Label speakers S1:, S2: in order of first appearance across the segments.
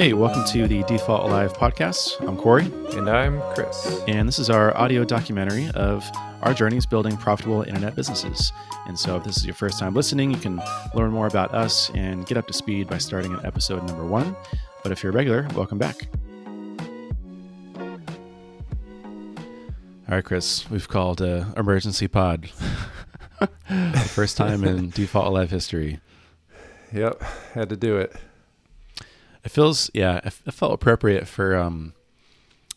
S1: Hey, welcome to the Default Alive podcast. I'm Corey.
S2: And I'm Chris.
S1: And this is our audio documentary of our journeys building profitable internet businesses. And so, if this is your first time listening, you can learn more about us and get up to speed by starting at episode number one. But if you're a regular, welcome back. All right, Chris, we've called uh, emergency pod. first time in Default Alive history.
S2: Yep, had to do it.
S1: It feels, yeah, it felt appropriate for um,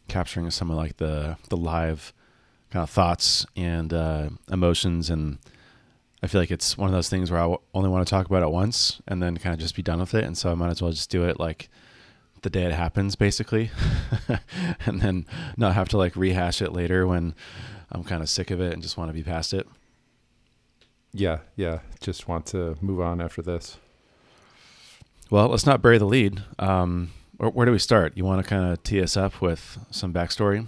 S1: capturing some of like the the live kind of thoughts and uh, emotions, and I feel like it's one of those things where I only want to talk about it once and then kind of just be done with it, and so I might as well just do it like the day it happens, basically, and then not have to like rehash it later when I'm kind of sick of it and just want to be past it.
S2: Yeah, yeah, just want to move on after this.
S1: Well, let's not bury the lead. Um, where, where, do we start? You want to kind of tee us up with some backstory?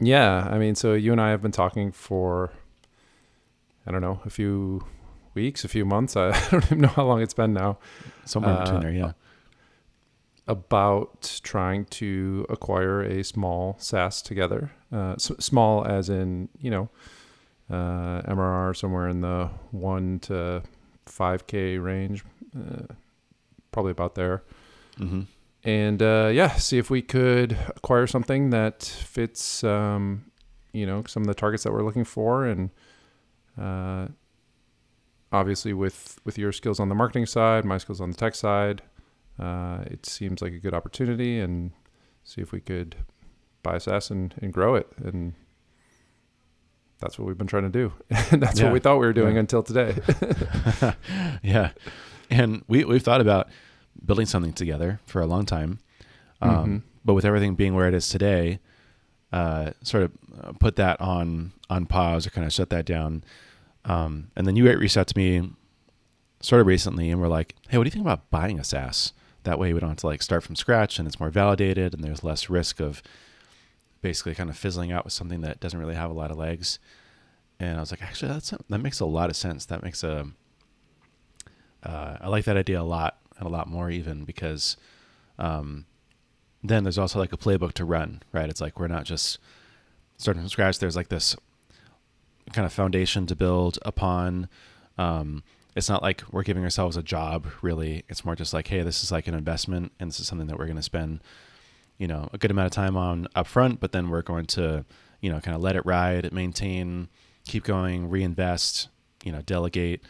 S2: Yeah, I mean, so you and I have been talking for, I don't know, a few weeks, a few months. I don't even know how long it's been now.
S1: Somewhere uh, between there, yeah.
S2: About trying to acquire a small SaaS together. Uh, s- small as in, you know, uh, MRR somewhere in the one to 5K range, uh, probably about there. Mm-hmm. And uh, yeah, see if we could acquire something that fits, um, you know, some of the targets that we're looking for, and uh, obviously with with your skills on the marketing side, my skills on the tech side, uh, it seems like a good opportunity, and see if we could buy SaaS and, and grow it and that's what we've been trying to do. that's yeah. what we thought we were doing yeah. until today.
S1: yeah and we we've thought about building something together for a long time, um, mm-hmm. but with everything being where it is today, uh, sort of uh, put that on on pause or kind of shut that down. Um, and then you reached out to me sort of recently, and we're like, "Hey, what do you think about buying a SaaS? That way, we don't have to like start from scratch, and it's more validated, and there's less risk of basically kind of fizzling out with something that doesn't really have a lot of legs." And I was like, "Actually, that's that makes a lot of sense. That makes a uh, I like that idea a lot and a lot more even because um, then there's also like a playbook to run, right? It's like we're not just starting from scratch. There's like this kind of foundation to build upon. Um, it's not like we're giving ourselves a job, really. It's more just like, hey, this is like an investment, and this is something that we're going to spend, you know, a good amount of time on upfront. But then we're going to, you know, kind of let it ride, maintain, keep going, reinvest, you know, delegate,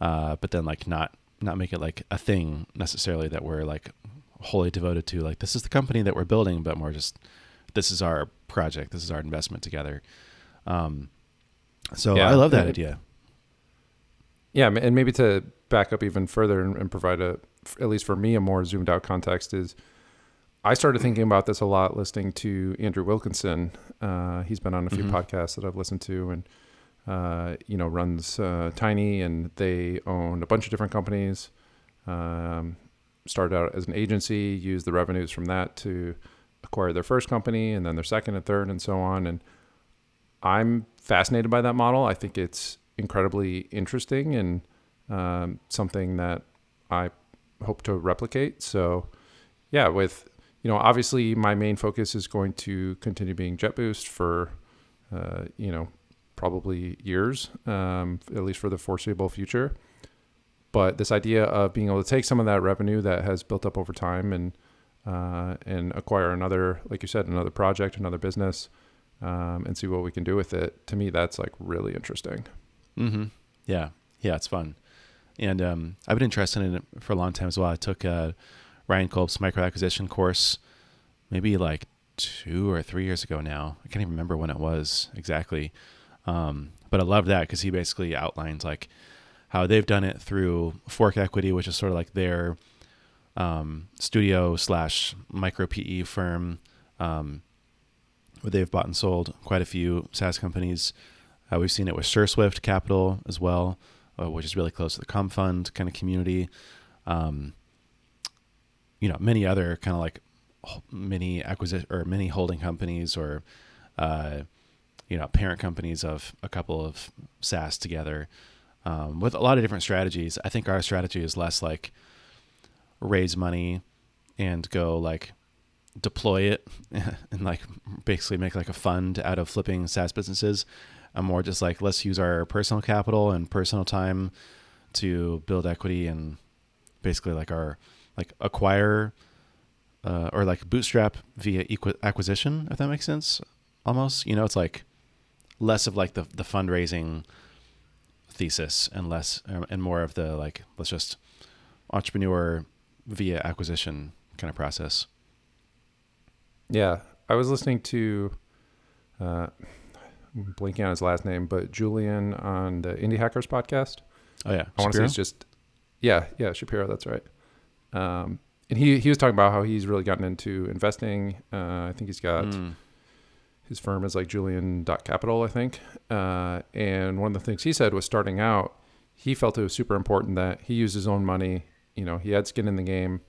S1: uh, but then like not not make it like a thing necessarily that we're like wholly devoted to. Like this is the company that we're building, but more just this is our project. This is our investment together. Um, so yeah, I love that idea.
S2: Yeah, and maybe to back up even further and, and provide a, at least for me, a more zoomed out context is. I started thinking about this a lot listening to Andrew Wilkinson. Uh, he's been on a few mm-hmm. podcasts that I've listened to, and uh, you know, runs uh, Tiny, and they own a bunch of different companies. Um, started out as an agency, used the revenues from that to acquire their first company, and then their second and third, and so on. And I'm fascinated by that model. I think it's incredibly interesting and um, something that I hope to replicate. So, yeah, with you know, obviously my main focus is going to continue being JetBoost for uh, you know probably years, um, at least for the foreseeable future. But this idea of being able to take some of that revenue that has built up over time and uh, and acquire another, like you said, another project, another business, um, and see what we can do with it. To me, that's like really interesting.
S1: Mm-hmm. Yeah, yeah, it's fun, and um, I've been interested in it for a long time as well. I took uh, Ryan Kulp's micro acquisition course, maybe like two or three years ago now. I can't even remember when it was exactly. Um, but I love that because he basically outlines like how they've done it through Fork Equity, which is sort of like their um, studio slash micro PE firm, um, where they've bought and sold quite a few SaaS companies. Uh, we've seen it with SureSwift Capital as well, uh, which is really close to the Comfund kind of community. Um, you know, many other kind of like mini acquisition or mini holding companies or uh, you know parent companies of a couple of SaaS together um, with a lot of different strategies. I think our strategy is less like raise money and go like deploy it and like basically make like a fund out of flipping SaaS businesses. I'm more just like let's use our personal capital and personal time to build equity and basically like our like acquire uh, or like bootstrap via acquisition if that makes sense almost you know it's like less of like the the fundraising thesis and less um, and more of the like let's just entrepreneur via acquisition kind of process.
S2: Yeah i was listening to uh I'm blinking on his last name but julian on the indie hackers podcast.
S1: Oh yeah.
S2: I want to say it's just yeah yeah shapiro that's right. Um and he he was talking about how he's really gotten into investing. Uh i think he's got mm his firm is like Julian Capital, I think. Uh, and one of the things he said was starting out, he felt it was super important that he used his own money. You know, he had skin in the game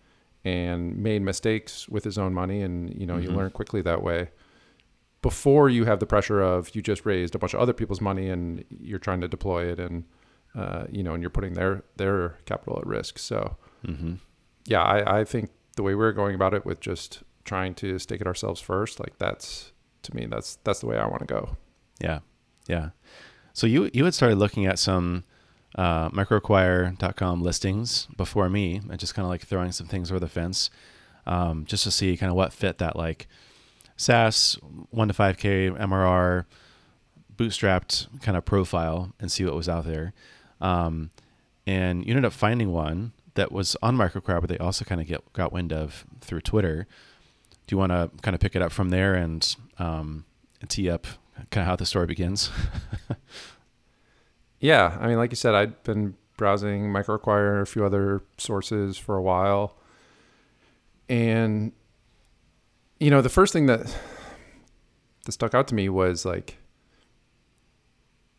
S2: and made mistakes with his own money, and you know, mm-hmm. you learn quickly that way. Before you have the pressure of you just raised a bunch of other people's money and you're trying to deploy it, and uh, you know, and you're putting their their capital at risk. So, mm-hmm. yeah, I, I think the way we're going about it with just trying to stake it ourselves first, like that's to me that's that's the way I want to go.
S1: Yeah, yeah. So you you had started looking at some uh, microacquire.com listings before me, and just kind of like throwing some things over the fence, um, just to see kind of what fit that like SaaS one to five k MRR bootstrapped kind of profile, and see what was out there. Um, and you ended up finding one that was on microacquire, but they also kind of get got wind of through Twitter. Do you want to kind of pick it up from there and um, tee up kind of how the story begins.
S2: yeah, I mean, like you said, I'd been browsing MicroAcquire, a few other sources for a while, and you know, the first thing that that stuck out to me was like,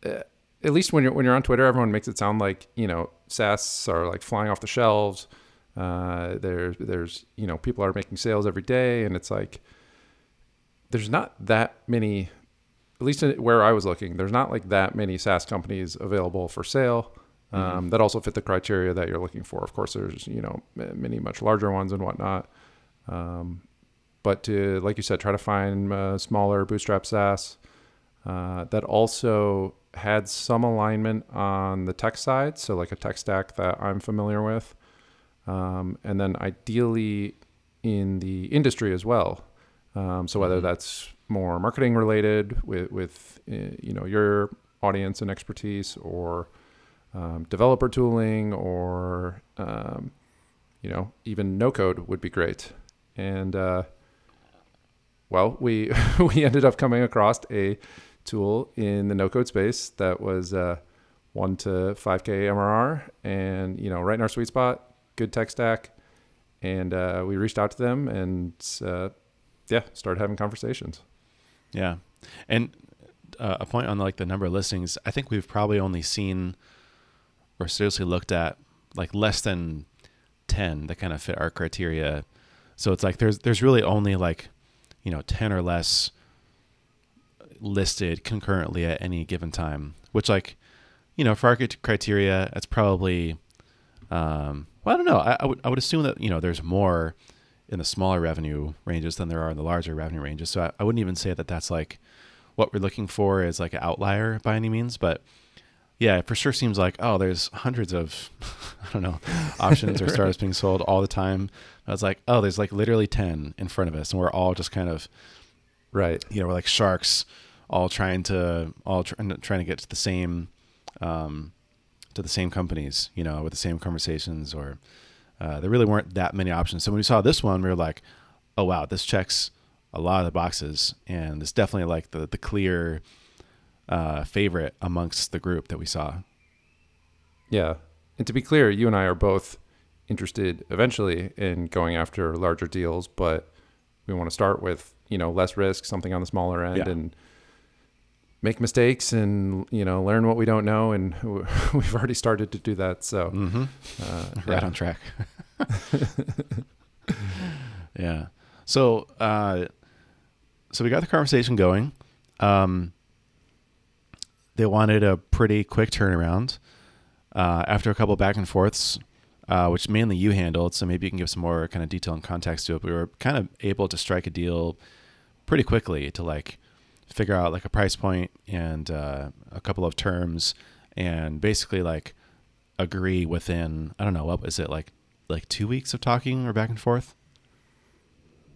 S2: uh, at least when you're when you're on Twitter, everyone makes it sound like you know SaaS are like flying off the shelves. Uh, there's there's you know people are making sales every day, and it's like there's not that many, at least where I was looking, there's not like that many SaaS companies available for sale um, mm-hmm. that also fit the criteria that you're looking for. Of course, there's you know many much larger ones and whatnot. Um, but to like you said, try to find uh, smaller bootstrap SaaS uh, that also had some alignment on the tech side, so like a tech stack that I'm familiar with, um, and then ideally in the industry as well. Um, so whether mm-hmm. that's more marketing related with, with uh, you know your audience and expertise, or um, developer tooling, or um, you know even no code would be great. And uh, well, we we ended up coming across a tool in the no code space that was uh, one to five k MRR, and you know right in our sweet spot, good tech stack. And uh, we reached out to them and uh, yeah, started having conversations.
S1: Yeah, and uh, a point on like the number of listings. I think we've probably only seen or seriously looked at like less than ten that kind of fit our criteria. So it's like there's there's really only like you know ten or less listed concurrently at any given time, which like you know for our criteria, that's probably um, well I don't know. I, I would I would assume that you know there's more in the smaller revenue ranges than there are in the larger revenue ranges. So I, I wouldn't even say that that's like what we're looking for is like an outlier by any means, but yeah, it for sure seems like oh, there's hundreds of I don't know options or startups being sold all the time. I was like, oh, there's like literally ten in front of us, and we're all just kind of
S2: right.
S1: You know, we're like sharks, all trying to all trying to, trying to get to the same um, to the same companies, you know, with the same conversations or uh, there really weren't that many options. So when we saw this one, we were like, oh wow, this checks a lot of the boxes, and it's definitely like the the clear uh, favorite amongst the group that we saw.
S2: Yeah, and to be clear, you and I are both interested eventually in going after larger deals, but we want to start with you know less risk, something on the smaller end, yeah. and make mistakes and you know learn what we don't know and we've already started to do that so mm-hmm.
S1: uh, right on track yeah so uh, so we got the conversation going um, they wanted a pretty quick turnaround uh, after a couple back and forths uh, which mainly you handled. So maybe you can give some more kind of detail and context to it. We were kind of able to strike a deal pretty quickly to like figure out like a price point and uh, a couple of terms and basically like agree within I don't know what is it like like two weeks of talking or back and forth.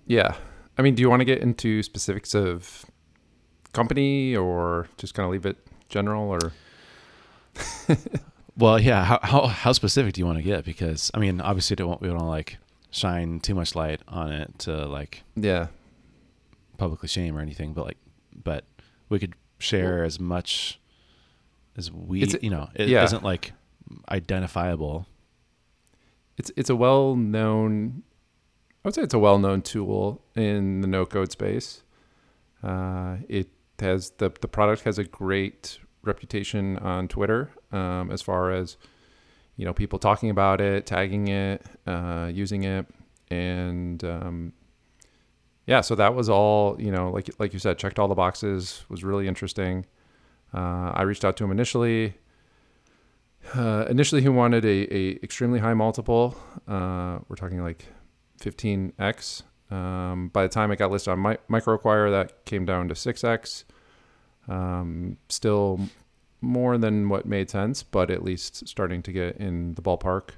S2: Yeah, I mean, do you want to get into specifics of company or just kind of leave it general or?
S1: well, yeah. How, how how specific do you want to get? Because I mean, obviously, don't want, we don't want to like shine too much light on it to like
S2: yeah
S1: publicly shame or anything, but like, but we could share as much as we,
S2: It's-
S1: you know, it
S2: yeah.
S1: not like identifiable.
S2: it's it's a well known I would say it's a well known tool in the no code space. Uh, it has the the product has a great reputation on Twitter um, as far as you know people talking about it, tagging it, uh, using it, and um, yeah, so that was all you know like like you said checked all the boxes was really interesting. Uh, I reached out to him initially. Uh, initially, he wanted a, a extremely high multiple. Uh, we're talking like 15x. Um, by the time it got listed on my, MicroAcquire, that came down to 6x. Um, still more than what made sense, but at least starting to get in the ballpark.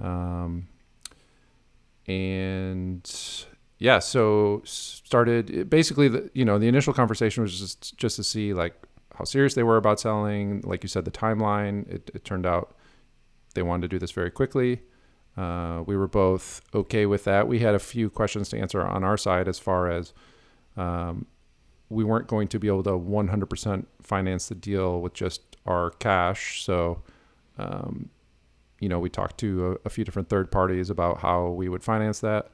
S2: Um, and yeah, so started basically the you know the initial conversation was just just to see like how serious they were about selling. Like you said, the timeline. It, it turned out they wanted to do this very quickly. Uh, we were both okay with that. We had a few questions to answer on our side as far as um, we weren't going to be able to 100% finance the deal with just our cash. So, um, you know, we talked to a, a few different third parties about how we would finance that.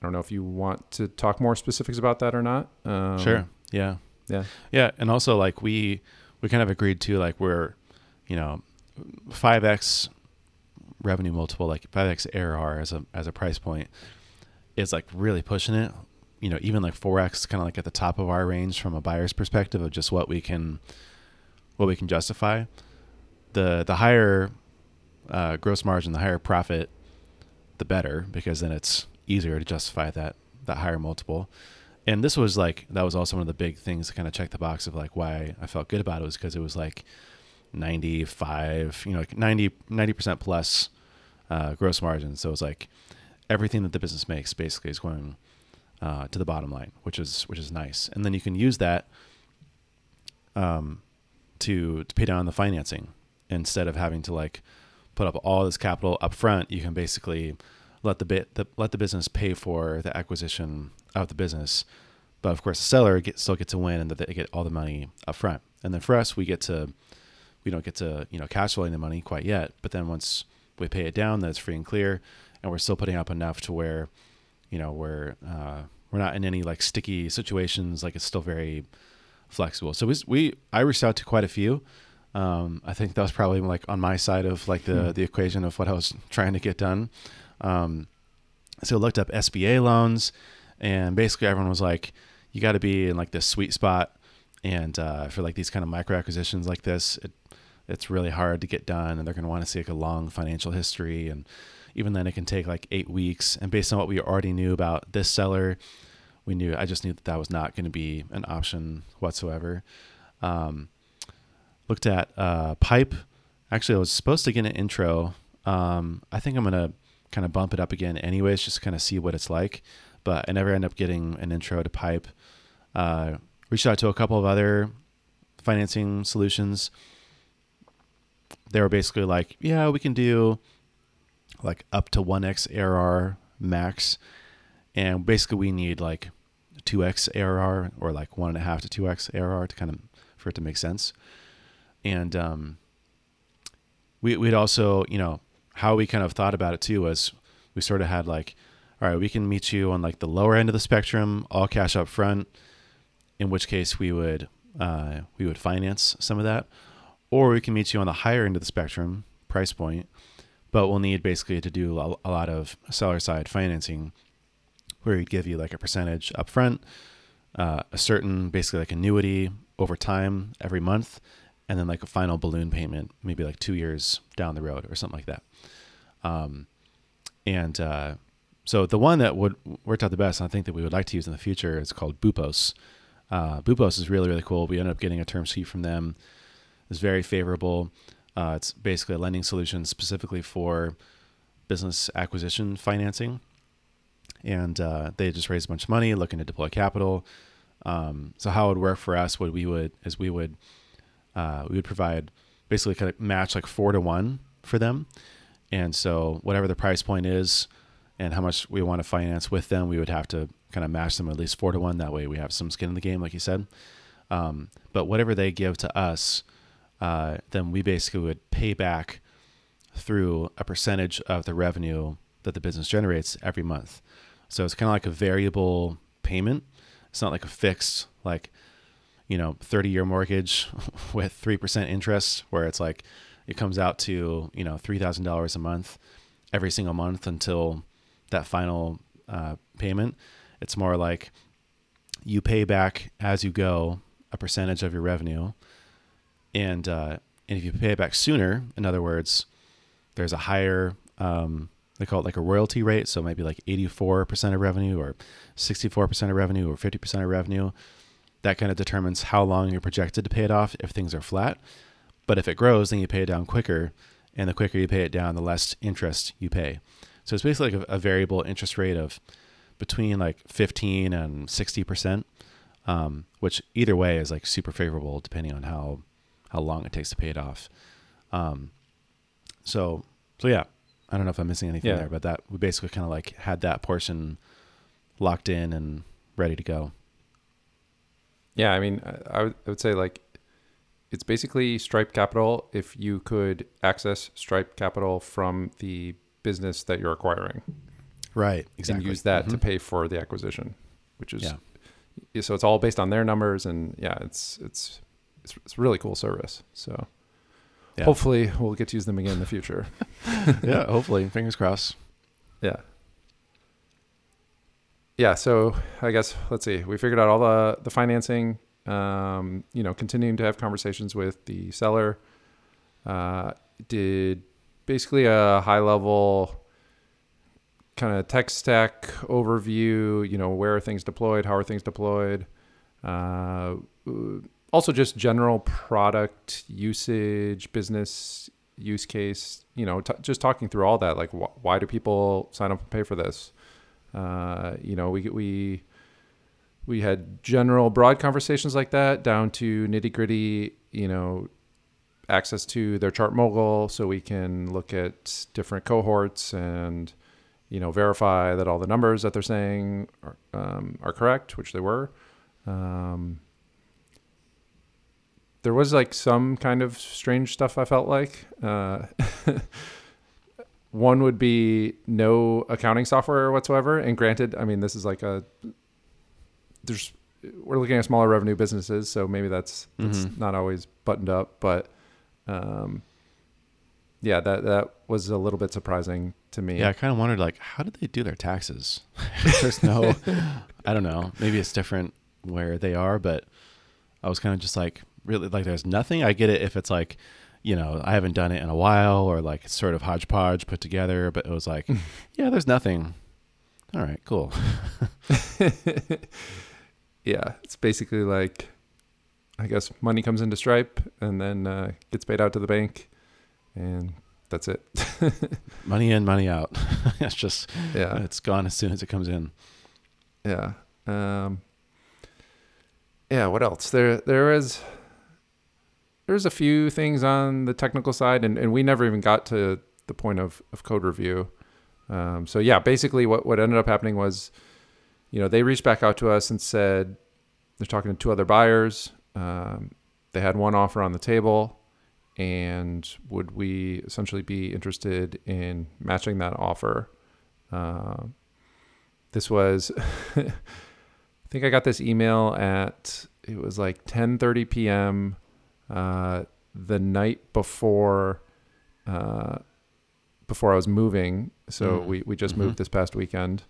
S2: I don't know if you want to talk more specifics about that or not. Um,
S1: sure. Yeah.
S2: Yeah.
S1: Yeah. And also like we, we kind of agreed to like we're, you know, 5x revenue multiple, like 5x ARR as a, as a price point is like really pushing it. You know, even like 4x kind of like at the top of our range from a buyer's perspective of just what we can, what we can justify. The, the higher uh, gross margin, the higher profit, the better, because then it's easier to justify that, that higher multiple. And this was like that was also one of the big things to kind of check the box of like why I felt good about it was because it was like 95 you know like 90 percent plus uh, gross margin. So it's like everything that the business makes basically is going uh, to the bottom line which is which is nice. And then you can use that um, to to pay down the financing. Instead of having to like put up all this capital up front you can basically let the bit the, let the business pay for the acquisition of the business. But of course the seller get, still gets to win and that they get all the money up front and then for us we get to we don't get to you know cash flowing the money quite yet. But then once we pay it down that's free and clear and we're still putting up enough to where you know we're uh, we're not in any like sticky situations. Like it's still very flexible. So we, we i reached out to quite a few. Um, i think that was probably like on my side of like the
S2: Hmm.
S1: the equation of what i was trying to get done um, so I looked up sba loans and basically everyone was like you got to be in like this sweet spot and uh, for like these kind of micro acquisitions like this it, it's really hard to get done and they're going to want to see like a long financial history and even then it can take like eight weeks and based on what we already knew about this seller we knew i just knew that that was not going to be an option whatsoever. Um, looked at uh, pipe. Actually i was supposed to get an intro um, i think i'm to kind of bump it up again anyways just kind of see what it's like. But i never end up getting an intro to pipe. Uh, reached out to a couple of other financing solutions. They were basically like yeah we can do like up to 1x ARR max. And basically we need like 2x ARR or like one and a half to 2x ARR to kind of for it to make sense. And um we, we'd also you know how we kind of thought about it too was we sort of had like all right we can meet you on like the lower end of the spectrum all cash up front in which case we would uh, we would finance some of that. Or we can meet you on the higher end of the spectrum price point but we'll need basically to do a lot of seller side financing where we'd give you like a percentage up front uh, a certain basically like annuity over time every month and then like a final balloon payment maybe like two years down the road or something like that Um, and uh, so the one that would worked out the best, and I think that we would like to use in the future, is called Boopos Uh, Boopos is really really cool. We ended up getting a term sheet from them. It's very favorable. Uh, it's basically a lending solution specifically for business acquisition financing, and uh, they just raised a bunch of money, looking to deploy capital. Um, so how it would work for us would we would is we would uh, we would provide basically kind of match like four to one for them, and so whatever the price point is, and how much we want to finance with them, we would have to kind of match them at least four to one. That way we have some skin in the game, like you said. Um, but whatever they give to us, uh, then we basically would pay back through a percentage of the revenue that the business generates every month. So it's kind of like a variable payment. It's not like a fixed, like, you know, 30 year mortgage with 3% interest, where it's like it comes out to, you know, $3,000 a month every single month until that final uh, payment. It's more like you pay back as you go a percentage of your revenue. And, uh, and if you pay it back sooner, in other words, there's a higher um, they call it like a royalty rate so maybe like 84% of revenue or 64% of revenue or 50% of revenue that kind of determines how long you're projected to pay it off if things are flat but if it grows then you pay it down quicker and the quicker you pay it down the less interest you pay so it's basically like a, a variable interest rate of between like 15 and 60% um, which either way is like super favorable depending on how how long it takes to pay it off um, so so yeah, I don't know if I'm missing anything
S2: Yeah.
S1: there, but that we basically kind of like had that portion locked in and ready to go.
S2: Yeah, I mean, I- I would, I would say like it's basically Stripe Capital if you could access Stripe Capital from the business that you're acquiring
S1: Right. Exactly.
S2: And use that to
S1: Mhm.
S2: pay for the acquisition, which is
S1: Yeah.
S2: so it's all based on their numbers and yeah, it's it's it's, it's a really cool service. So
S1: Yeah.
S2: hopefully we'll get to use them again in the future.
S1: yeah. Hopefully, fingers crossed.
S2: Yeah. Yeah. So I guess let's see. We figured out all the the financing. Um, you know, continuing to have conversations with the seller. Uh, did basically a high level kind of tech stack overview. You know, where are things deployed? How are things deployed? Uh, also, just general product usage, business use case. You know, t- just talking through all that. Like, wh- why do people sign up and pay for this? Uh, you know, we we we had general broad conversations like that down to nitty gritty. You know, access to their ChartMogul so we can look at different cohorts and you know verify that all the numbers that they're saying are, um, are correct, which they were. Um, there was like some kind of strange stuff I felt like. Uh, one would be no accounting software whatsoever. And granted, I mean, this is like a, there's, we're looking at smaller revenue businesses. So maybe that's, that's
S1: Mhm.
S2: not always buttoned up, but, um, yeah, that, that was a little bit surprising to me.
S1: Yeah, I kind of wondered like, how did they do their taxes? There's no, I don't know. Maybe it's different where they are, but I was kind of just like, really, like, there's nothing. I get it if it's like, you know, I haven't done it in a while, or like it's sort of hodgepodge put together. But it was like, yeah, there's nothing. All right, cool.
S2: yeah, it's basically like, I guess money comes into Stripe and then uh, gets paid out to the bank, and that's it.
S1: Money in, money out. it's just,
S2: yeah,
S1: it's gone as soon as it comes in.
S2: yeah, um, yeah. What else? There, there is, there's a few things on the technical side, and, and we never even got to the point of, of code review. Um, so yeah, basically what, what ended up happening was, you know, they reached back out to us and said they're talking to two other buyers. Um, they had one offer on the table, and would we essentially be interested in matching that offer? Uh, this was, I think I got this email at it was like 10:30 p.m. Uh, the night before uh, before I was moving. So
S1: Mm.
S2: we, we just
S1: Mhm.
S2: moved this past weekend.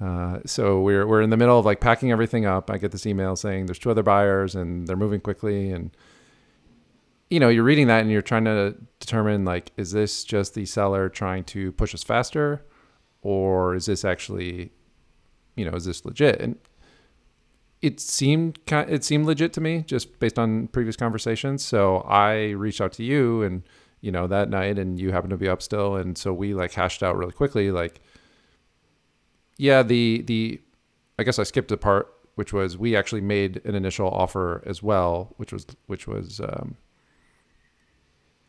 S2: Uh, so we're we're in the middle of like packing everything up. I get this email saying there's two other buyers and they're moving quickly and you know, you're reading that and you're trying to determine like, is this just the seller trying to push us faster, or is this actually, you know, is this legit? And it seemed it seemed legit to me just based on previous conversations. So I reached out to you and you know that night, and you happened to be up still, and so we like hashed out really quickly. Like, yeah, the the I guess I skipped a part, which was we actually made an initial offer as well, which was which was um,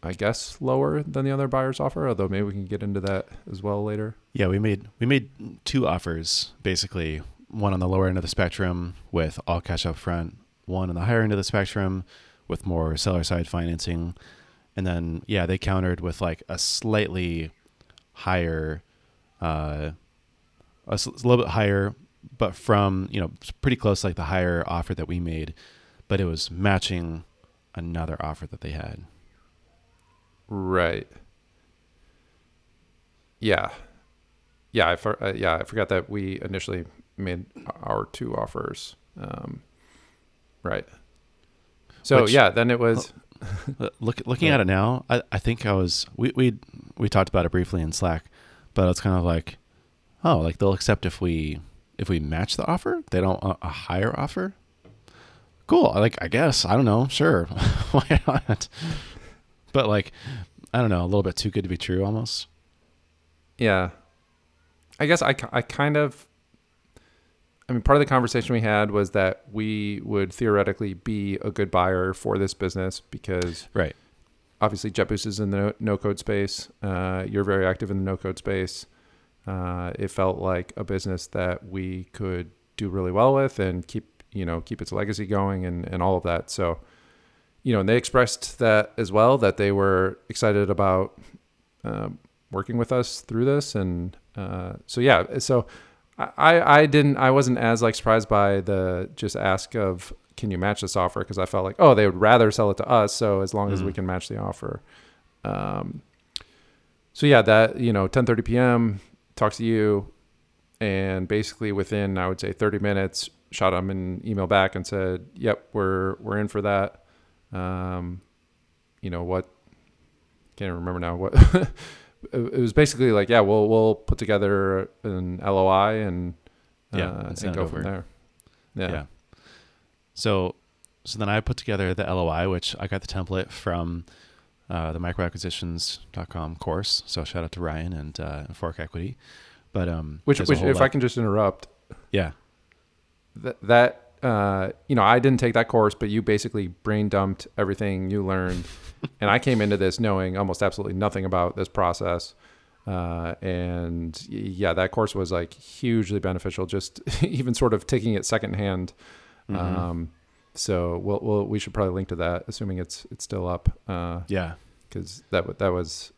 S2: I guess lower than the other buyer's offer. Although maybe we can get into that as well later.
S1: Yeah, we made we made two offers basically. One on the lower end of the spectrum with all cash up front. One on the higher end of the spectrum with more seller side financing. And then yeah, they countered with like a slightly higher, uh, little bit higher, but from you know pretty close like the higher offer that we made, but it was matching another offer that they had.
S2: Right. Yeah. Yeah, I for, uh, yeah, I forgot that we initially made our two offers. Um, right. So
S1: Which-
S2: yeah, then it was
S1: Uh, Look, looking
S2: Yeah.
S1: at it now, I, I think I was we we we talked about it briefly in Slack, but it's kind of like, oh, like they'll accept if we if we match the offer. They don't want a higher offer. Cool. Like I guess I don't know. Sure, why not? But like, I don't know. A little bit too good to be true, almost.
S2: yeah. I guess I I kind of I mean part of the conversation we had was that we would theoretically be a good buyer for this business because
S1: Right.
S2: obviously JetBoost is in the no code space. Uh, you're very active in the no code space. Uh, it felt like a business that we could do really well with and keep, you know, keep its legacy going and, and all of that. So, you know, and they expressed that as well, that they were excited about uh, working with us through this. And uh, so, yeah, so I, I didn't, I wasn't as like surprised by the just ask of, can you match this offer? Because I felt like, oh, they would rather sell it to us. So as long as we
S1: Mhm.
S2: can match the offer. Um, so yeah, that, you know, 1030 PM talks to you and basically within, I would say 30 minutes, shot him an email back and said, yep, we're, we're in for that. Um, you know what, can't remember now what, it was basically like, yeah, we'll, we'll put together an LOI and,
S1: Yeah,
S2: uh,
S1: and
S2: and go
S1: over.
S2: from there. Yeah.
S1: Yeah. So, so then I put together the LOI, which I got the template from uh, the microacquisitions.com course. So shout out to Ryan and uh, Fork Equity. But um,
S2: Which, which if I can just interrupt,
S1: yeah,
S2: that, that uh, you know, I didn't take that course, but you basically brain dumped everything you learned, and I came into this knowing almost absolutely nothing about this process. Uh, and yeah, that course was like hugely beneficial. Just even sort of taking it secondhand.
S1: Mhm.
S2: Um, so we'll, we'll we should probably link to that, assuming it's it's still up,
S1: yeah,
S2: because that wa- that was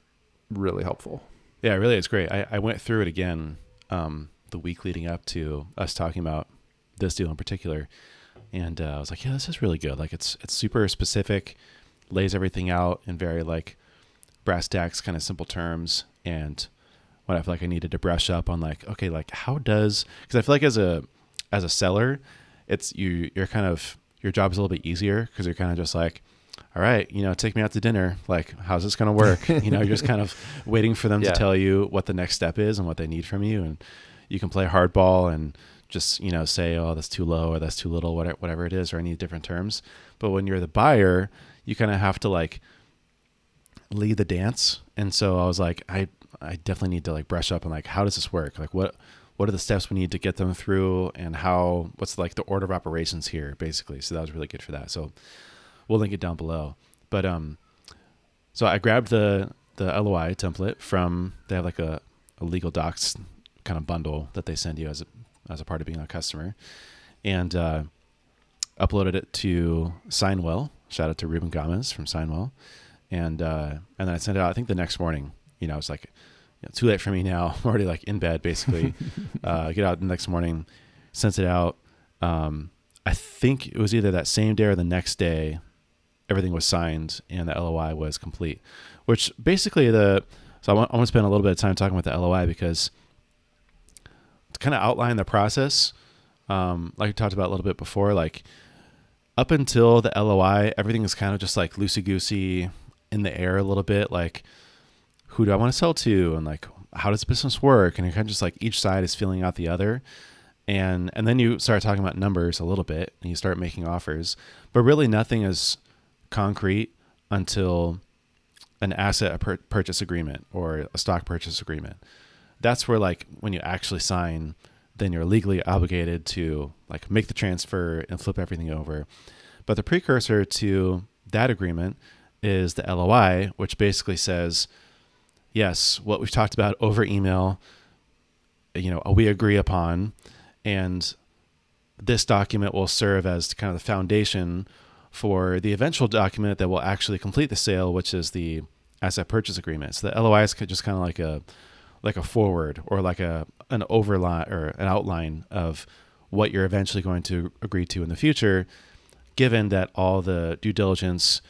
S2: really helpful.
S1: yeah. Really, it's great. I, I went through it again um, the week leading up to us talking about this deal in particular, and uh, I was like, yeah, this is really good. Like it's it's super specific, lays everything out in very like brass tacks kind of simple terms and what I feel like I needed to brush up on like okay like how does because I feel like as a as a seller it's you you're kind of your job is a little bit easier because you're kind of just like all right you know take me out to dinner. Like how's this going to work? You know you're just kind of waiting for them
S2: Yeah.
S1: to tell you what the next step is and what they need from you. And you can play hardball and just you know say oh that's too low or that's too little whatever whatever it is or any different terms. But when you're the buyer you kind of have to like lead the dance. And so i was like i i definitely need to like brush up on like how does this work? Like what what are the steps we need to get them through? And how what's like the order of operations here basically? So that was really good for that. So we'll link it down below. But um so i grabbed the the loi template from they have like a, a legal docs kind of bundle that they send you as a as a part of being a customer. And uh uploaded it to signwell shout out to ruben gomez from signwell and uh, and then I sent it out. I think the next morning. You know, it's like you know, too late for me now. I'm already like in bed basically. uh, get out the next morning, sent it out. Um, I think it was either that same day or the next day. Everything was signed and the LOI was complete. Which basically the so I want, I want to spend a little bit of time talking about the LOI because to kind of outline the process. Um, like we talked about a little bit before, like up until the LOI, everything is kind of just like loosey goosey in the air a little bit. Like, who do I want to sell to? And like, how does business work? And you're kind of just like each side is feeling out the other. And, and then you start talking about numbers a little bit and you start making offers, but really nothing is concrete until an asset purchase agreement or a stock purchase agreement. That's where like when you actually sign, then you're legally obligated to like make the transfer and flip everything over. But the precursor to that agreement is the LOI, which basically says, yes, what we've talked about over email, you know, we agree upon, and this document will serve as kind of the foundation for the eventual document that will actually complete the sale, which is the asset purchase agreement. So the LOI is just kind of like a like a forward or like a an overline or an outline of what you're eventually going to agree to in the future, given that all the due diligence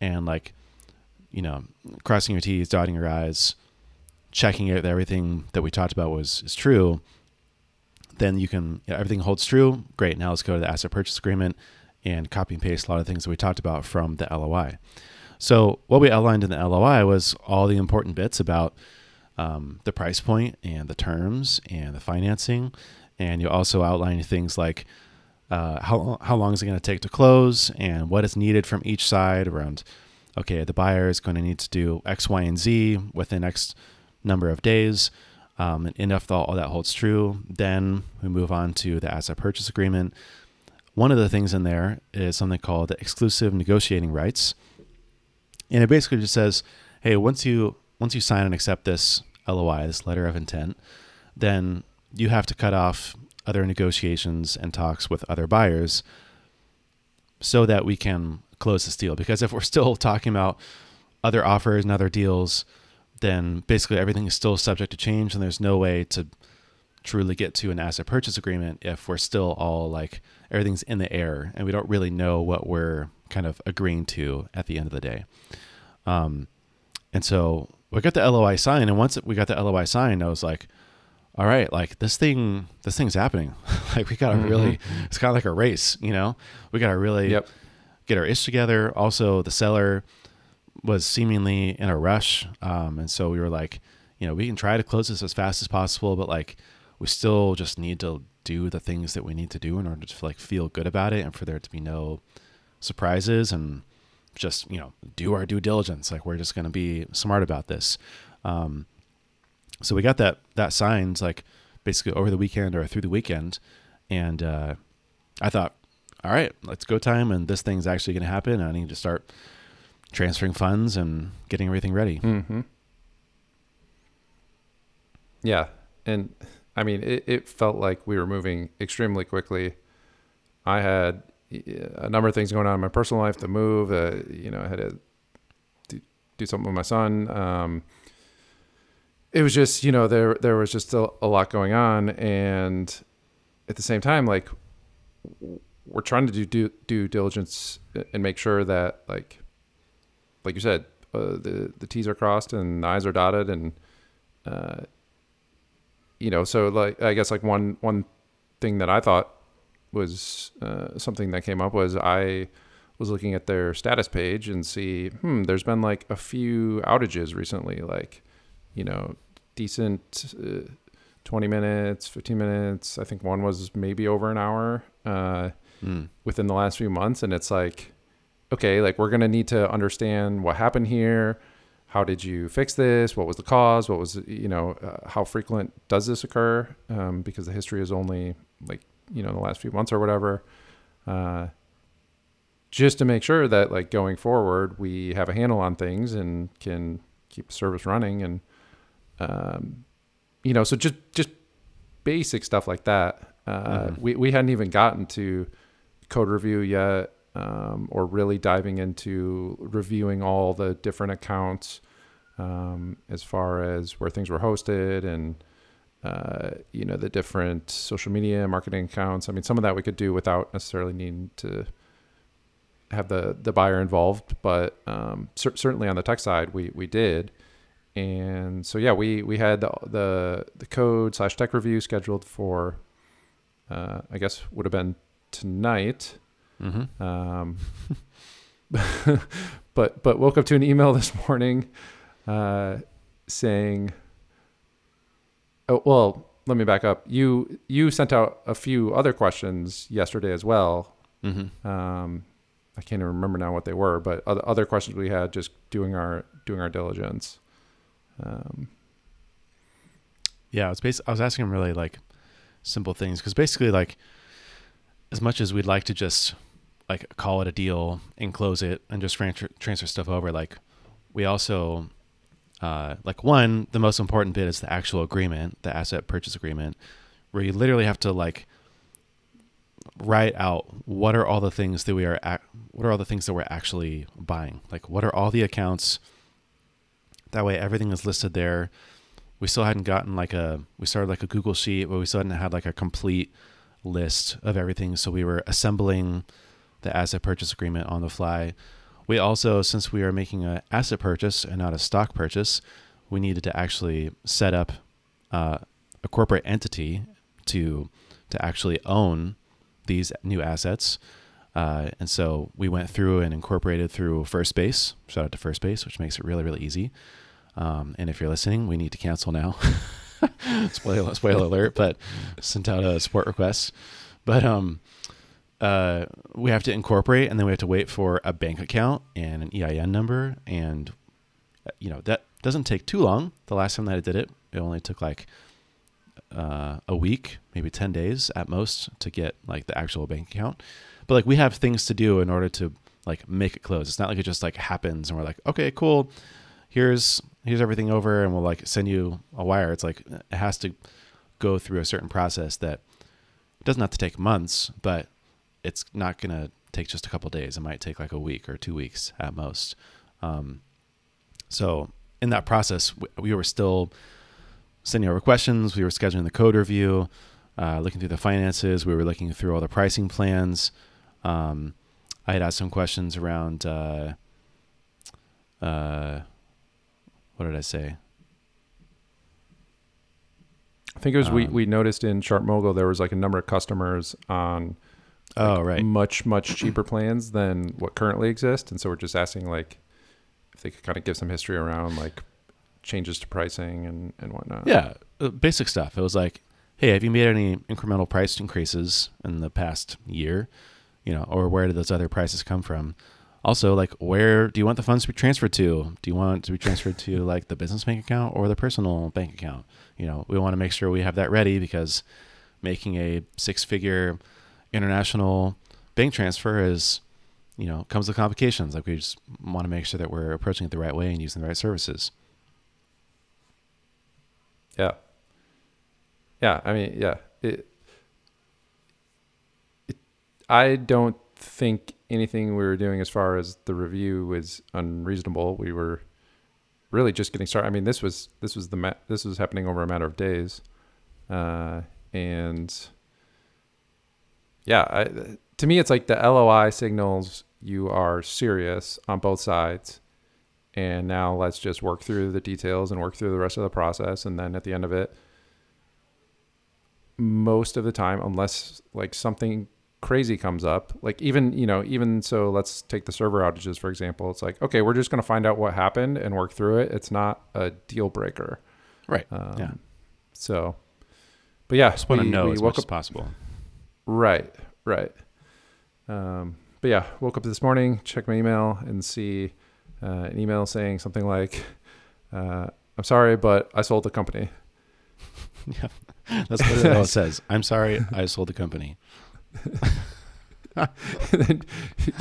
S1: and like you know crossing your T's, dotting your I's, checking out that everything that we talked about was is true. Then you can you know, everything holds true. Great. Now let's go to the asset purchase agreement and copy and paste a lot of things that we talked about from the LOI. So what we outlined in the LOI was all the important bits about um, the price point and the terms and the financing, and you also outline things like uh, how how long is it going to take to close and what is needed from each side around. Okay, the buyer is going to need to do X, Y, and Z within X number of days. Um, and if all, all that holds true, then we move on to the asset purchase agreement, one of the things in there is something called the exclusive negotiating rights. And it basically just says, hey, once you once you sign and accept this LOI, this letter of intent, then you have to cut off other negotiations and talks with other buyers so that we can close this deal. Because if we're still talking about other offers and other deals, then basically everything is still subject to change and there's no way to truly get to an asset purchase agreement if we're still all like everything's in the air and we don't really know what we're kind of agreeing to at the end of the day. Um, and so we got the LOI signed, and once we got the LOI signed, I was like, all right, like this thing, this thing's happening. like we gotta mm-hmm. really, it's kind of like a race, you know. We gotta really yep. get our ish together. Also, the seller was seemingly in a rush, um, and so we were like, you know, we can try to close this as fast as possible, but like we still just need to do the things that we need to do in order to like feel good about it and for there to be no surprises and just you know do our due diligence. Like we're just going to be smart about this. Um, so we got that that signed like basically over the weekend or through the weekend. And uh, i thought all right let's go time and this thing's actually going to happen. I need to start transferring funds and getting everything ready.
S2: Mm-hmm. yeah. And I mean, it, it felt like we were moving extremely quickly. I had a number of things going on in my personal life, the move, uh, you know, I had to do, do something with my son. Um, it was just, you know, there, there was just a, a lot going on. And at the same time, like we're trying to do due, due diligence and make sure that like, like you said, uh, the, the T's are crossed and the I's are dotted and, uh, you know, so like I guess like one one thing that I thought was uh, something that came up was I was looking at their status page and see, hmm, there's been like a few outages recently, like you know, decent uh, 20 minutes, 15 minutes. I think one was maybe over an hour uh, mm. within the last few months, and it's like, okay, like we're gonna need to understand what happened here how did you fix this? What was the cause? What was you know uh, how frequent does this occur? Um, because the history is only like you know the last few months or whatever. Uh, just to make sure that like going forward we have a handle on things and can keep the service running and um, you know so just just basic stuff like that. Uh, mm-hmm. We we hadn't even gotten to code review yet um, or really diving into reviewing all the different accounts um, as far as where things were hosted and uh, you know the different social media marketing accounts. I mean, some of that we could do without necessarily needing to have the the buyer involved, but um, cer- certainly on the tech side, we we did. And so yeah, we we had the the, the code slash tech review scheduled for, uh, I guess would have been tonight Mm-hmm. Um, but but woke up to an email this morning uh, saying, oh, well, let me back up. You you sent out a few other questions yesterday as well. Mm-hmm. Um, I can't even remember now what they were, but other, other questions we had just doing our doing our diligence. Um,
S1: yeah, I was bas- I was asking him really like simple things because basically like as much as we'd like to just like call it a deal and close it and just transfer transfer stuff over, like we also uh, like one the most important bit is the actual agreement, the asset purchase agreement, where you literally have to like write out what are all the things that we are at, what are all the things that we're actually buying? Like what are all the accounts? That way everything is listed there. We still hadn't gotten like a we started like a google sheet but we still hadn't had like a complete list of everything. So we were assembling the asset purchase agreement on the fly we also since we are making an asset purchase and not a stock purchase we needed to actually set up uh, a corporate entity to to actually own these new assets. Uh, and so we went through and incorporated through Firstbase. Shout out to Firstbase, which makes it really, really easy. Um, and if you're listening, we need to cancel now. spoiler, spoiler alert, but sent out a support request. But um, uh, we have to incorporate, and then we have to wait for a bank account and an EIN number, and uh, you know that doesn't take too long. The last time that I did it, it only took like uh, a week, maybe 10 days at most to get like the actual bank account. But like we have things to do in order to like make it close. It's not like it just like happens and we're like, okay, cool. Here's here's everything over and we'll like send you a wire. It's like it has to go through a certain process that doesn't have to take months, but it's not gonna take just a couple days. It might take like a week or two weeks at most. Um, so in that process, we, we were still sending over questions. We were scheduling the code review, uh, looking through the finances. We were looking through all the pricing plans. Um, I had asked some questions around uh, uh, what did I say?
S2: I think it was um, we, we noticed in ChartMogul there was like a number of customers on
S1: like oh right
S2: much much cheaper plans than what currently exist, and so we're just asking like if they could kind of give some history around like changes to pricing and, and whatnot.
S1: Yeah, uh, basic stuff. It was like, hey, have you made any incremental price increases in the past year? You know, or where did those other prices come from? Also, like, where do you want the funds to be transferred to? Do you want it to be transferred to like the business bank account or the personal bank account? You know, we want to make sure we have that ready because making a six figure international bank transfer is, you know, comes with complications. Like, we just want to make sure that we're approaching it the right way and using the right services.
S2: Yeah. Yeah. I mean, yeah. It, it, I don't think anything we were doing as far as the review was unreasonable. We were really just getting started. I mean, this was this was the ma- this was happening over a matter of days, uh, and yeah, I, to me, it's like the LOI signals you are serious on both sides, and now let's just work through the details and work through the rest of the process and then at the end of it most of the time unless like something crazy comes up like even you know even so let's take the server outages for example. It's like okay we're just going to find out what happened and work through it. It's not a deal breaker.
S1: Right. Um, yeah.
S2: so but yeah
S1: just want to know as much up, as possible
S2: right right um but yeah woke up this morning check my email and see uh, an email saying something like, uh, "I'm sorry, but I sold the company."
S1: yeah, that's what it says. I'm sorry, I sold the company.
S2: and then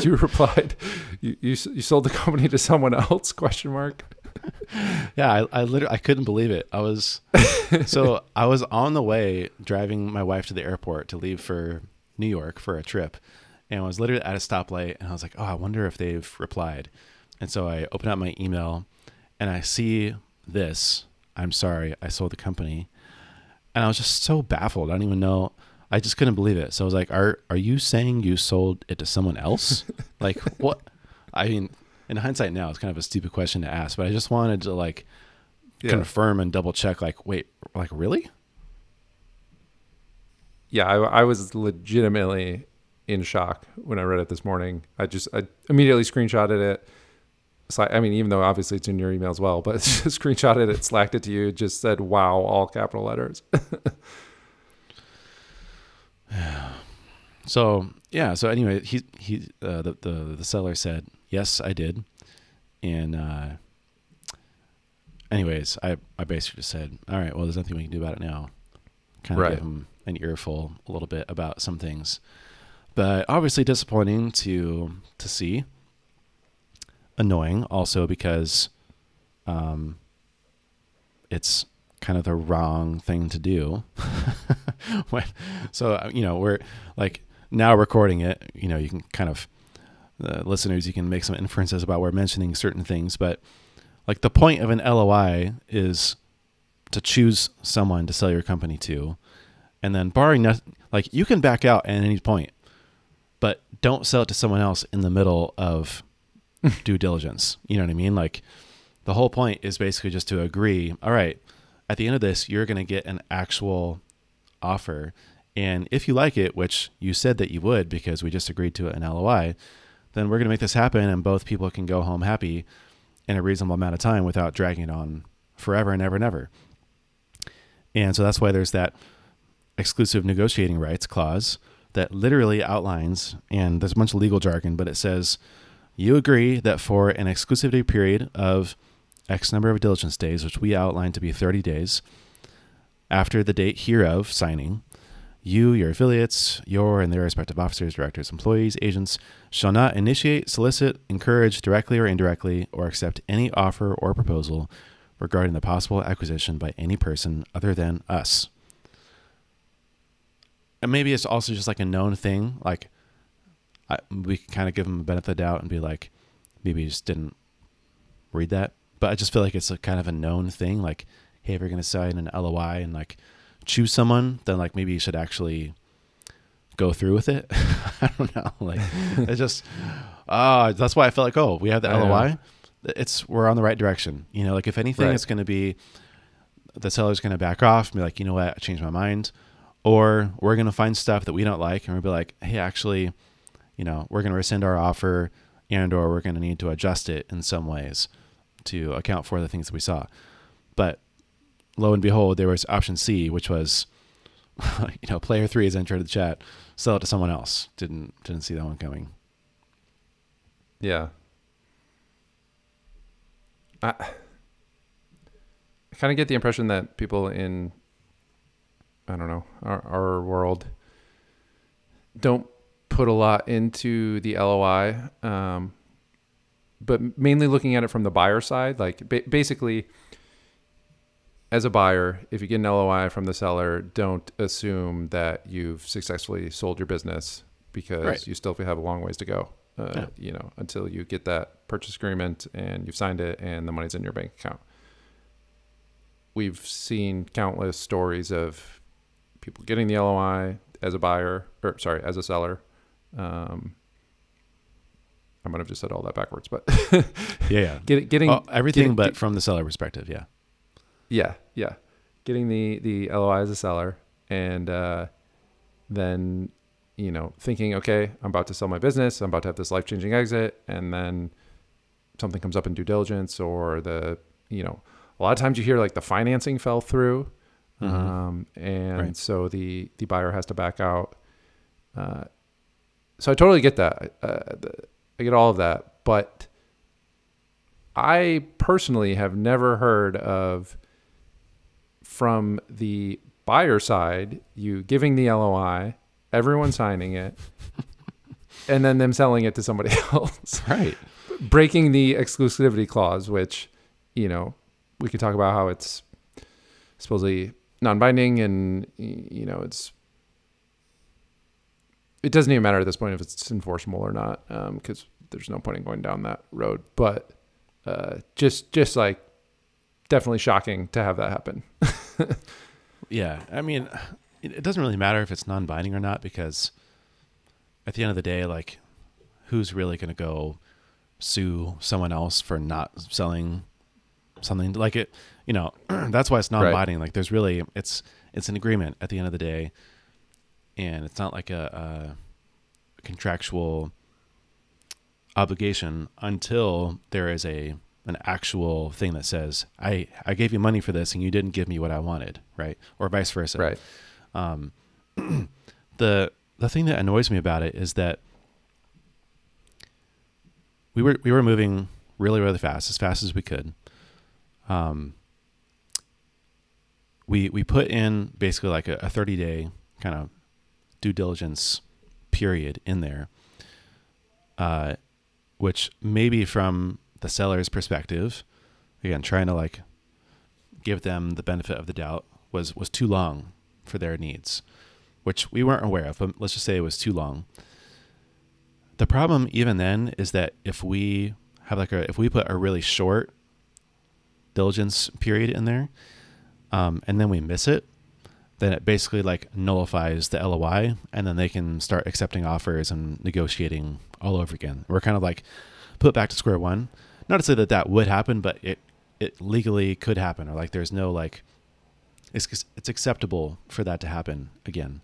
S2: you replied, you, you, you sold the company to someone else?" Question mark.
S1: yeah, I, I literally I couldn't believe it. I was so I was on the way driving my wife to the airport to leave for New York for a trip, and I was literally at a stoplight, and I was like, "Oh, I wonder if they've replied." And so I open up my email and I see this. I'm sorry, I sold the company. And I was just so baffled. I don't even know. I just couldn't believe it. So I was like, "Are are you saying you sold it to someone else? like what? I mean, in hindsight now, it's kind of a stupid question to ask, but I just wanted to like yeah. confirm and double check. Like, wait, like really?
S2: Yeah, I, I was legitimately in shock when I read it this morning. I just I immediately screenshotted it. So, I mean, even though obviously it's in your email as well, but screenshotted it, slacked it to you, just said "Wow" all capital letters. Yeah.
S1: So yeah. So anyway, he he uh, the, the the seller said yes, I did, and uh, anyways, I I basically just said, all right, well, there's nothing we can do about it now. Kind of
S2: Right.
S1: give him an earful a little bit about some things, but obviously disappointing to to see. Annoying also because, um, it's kind of the wrong thing to do. when, so you know we're like now recording it. You know you can kind of the listeners you can make some inferences about we're mentioning certain things, but like the point of an LOI is to choose someone to sell your company to, and then barring noth- like you can back out at any point, but don't sell it to someone else in the middle of due diligence. You know what I mean? Like the whole point is basically just to agree. All right, at the end of this, you're going to get an actual offer, and if you like it, which you said that you would because we just agreed to an LOI, then we're going to make this happen, and both people can go home happy in a reasonable amount of time without dragging it on forever and ever and ever. And so that's why there's that exclusive negotiating rights clause that literally outlines, and there's a bunch of legal jargon, but it says you agree that for an exclusivity period of X number of diligence days, which we outline to be 30 days, after the date hereof signing, you, your affiliates, your and their respective officers, directors, employees, agents shall not initiate, solicit, encourage directly or indirectly, or accept any offer or proposal regarding the possible acquisition by any person other than us. And maybe it's also just like a known thing. Like, I, we can kind of give them a benefit of the doubt and be like, maybe you just didn't read that. But I just feel like it's a kind of a known thing. Like, hey, if you're going to sign an LOI and like choose someone, then like maybe you should actually go through with it. I don't know. Like, it's just, uh, that's why I felt like, oh, we have the
S2: I know.
S1: LOI. It's, we're on the right direction. You know, like if anything,
S2: Right.
S1: it's going to be the seller's going to back off and be like, you know what, I changed my mind. Or we're going to find stuff that we don't like and we'll be like, hey, actually, you know, we're going to rescind our offer and or we're going to need to adjust it in some ways to account for the things that we saw. But lo and behold, there was option C, which was, you know, player three has entered the chat, sell it to someone else. Didn't didn't see that one coming.
S2: Yeah. I, I kind of get the impression that people in, I don't know, our, our world don't put a lot into the LOI, um, but mainly looking at it from the buyer side. Like ba- basically, as a buyer, if you get an LOI from the seller, don't assume that you've successfully sold your business because
S1: Right.
S2: you still have a long ways to go. Uh,
S1: Yeah.
S2: You know, until you get that purchase agreement and you've signed it and the money's in your bank account. We've seen countless stories of people getting the LOI as a buyer, or sorry, as a seller. Um, I might have just said all that backwards, but
S1: Yeah, yeah.
S2: get, getting
S1: Oh, everything
S2: getting-
S1: but from the seller perspective. Yeah.
S2: Yeah, yeah. Getting the the LOI as a seller, and uh, then you know thinking, okay, I'm about to sell my business. I'm about to have this life changing exit, and then something comes up in due diligence, or the you know a lot of times you hear like the financing fell through,
S1: Mhm.
S2: um, and
S1: Right.
S2: so the the buyer has to back out. Uh, so I totally get that. Uh, the, I get all of that, but I personally have never heard of from the buyer side you giving the LOI, everyone signing it, and then them selling it to somebody else,
S1: Right.
S2: breaking the exclusivity clause, which you know we could talk about how it's supposedly non-binding and you know it's it doesn't even matter at this point if it's enforceable or not because there's no point in going down that road. But uh, just just like definitely shocking to have that happen
S1: Yeah, I mean, it, it doesn't really matter if it's non-binding or not because at the end of the day, like, who's really going to go sue someone else for not selling something like it? You know, that's why it's non-binding. Like, there's really it's it's an agreement at the end of the day, and it's not like a contractual obligation until there is a an actual thing that says I I gave you money for this and you didn't give me what I wanted, right? Or vice versa.
S2: Right.
S1: Um, the the thing that annoys me about it is that we were we were moving really really fast, as fast as we could. Um, we we put in basically like a, a 30 day kind of due diligence period in there, uh, which maybe from the seller's perspective, again trying to like give them the benefit of the doubt was was too long for their needs, which we weren't aware of. But let's just say it was too long. The problem even then is that if we have like a if we put a really short diligence period in there, um, and then we miss it, then it basically like nullifies the LOI, and then they can start accepting offers and negotiating all over again. We're kind of like put back to square one. Not to say that that would happen, but it it legally could happen, or like there's no like it's it's acceptable for that to happen again,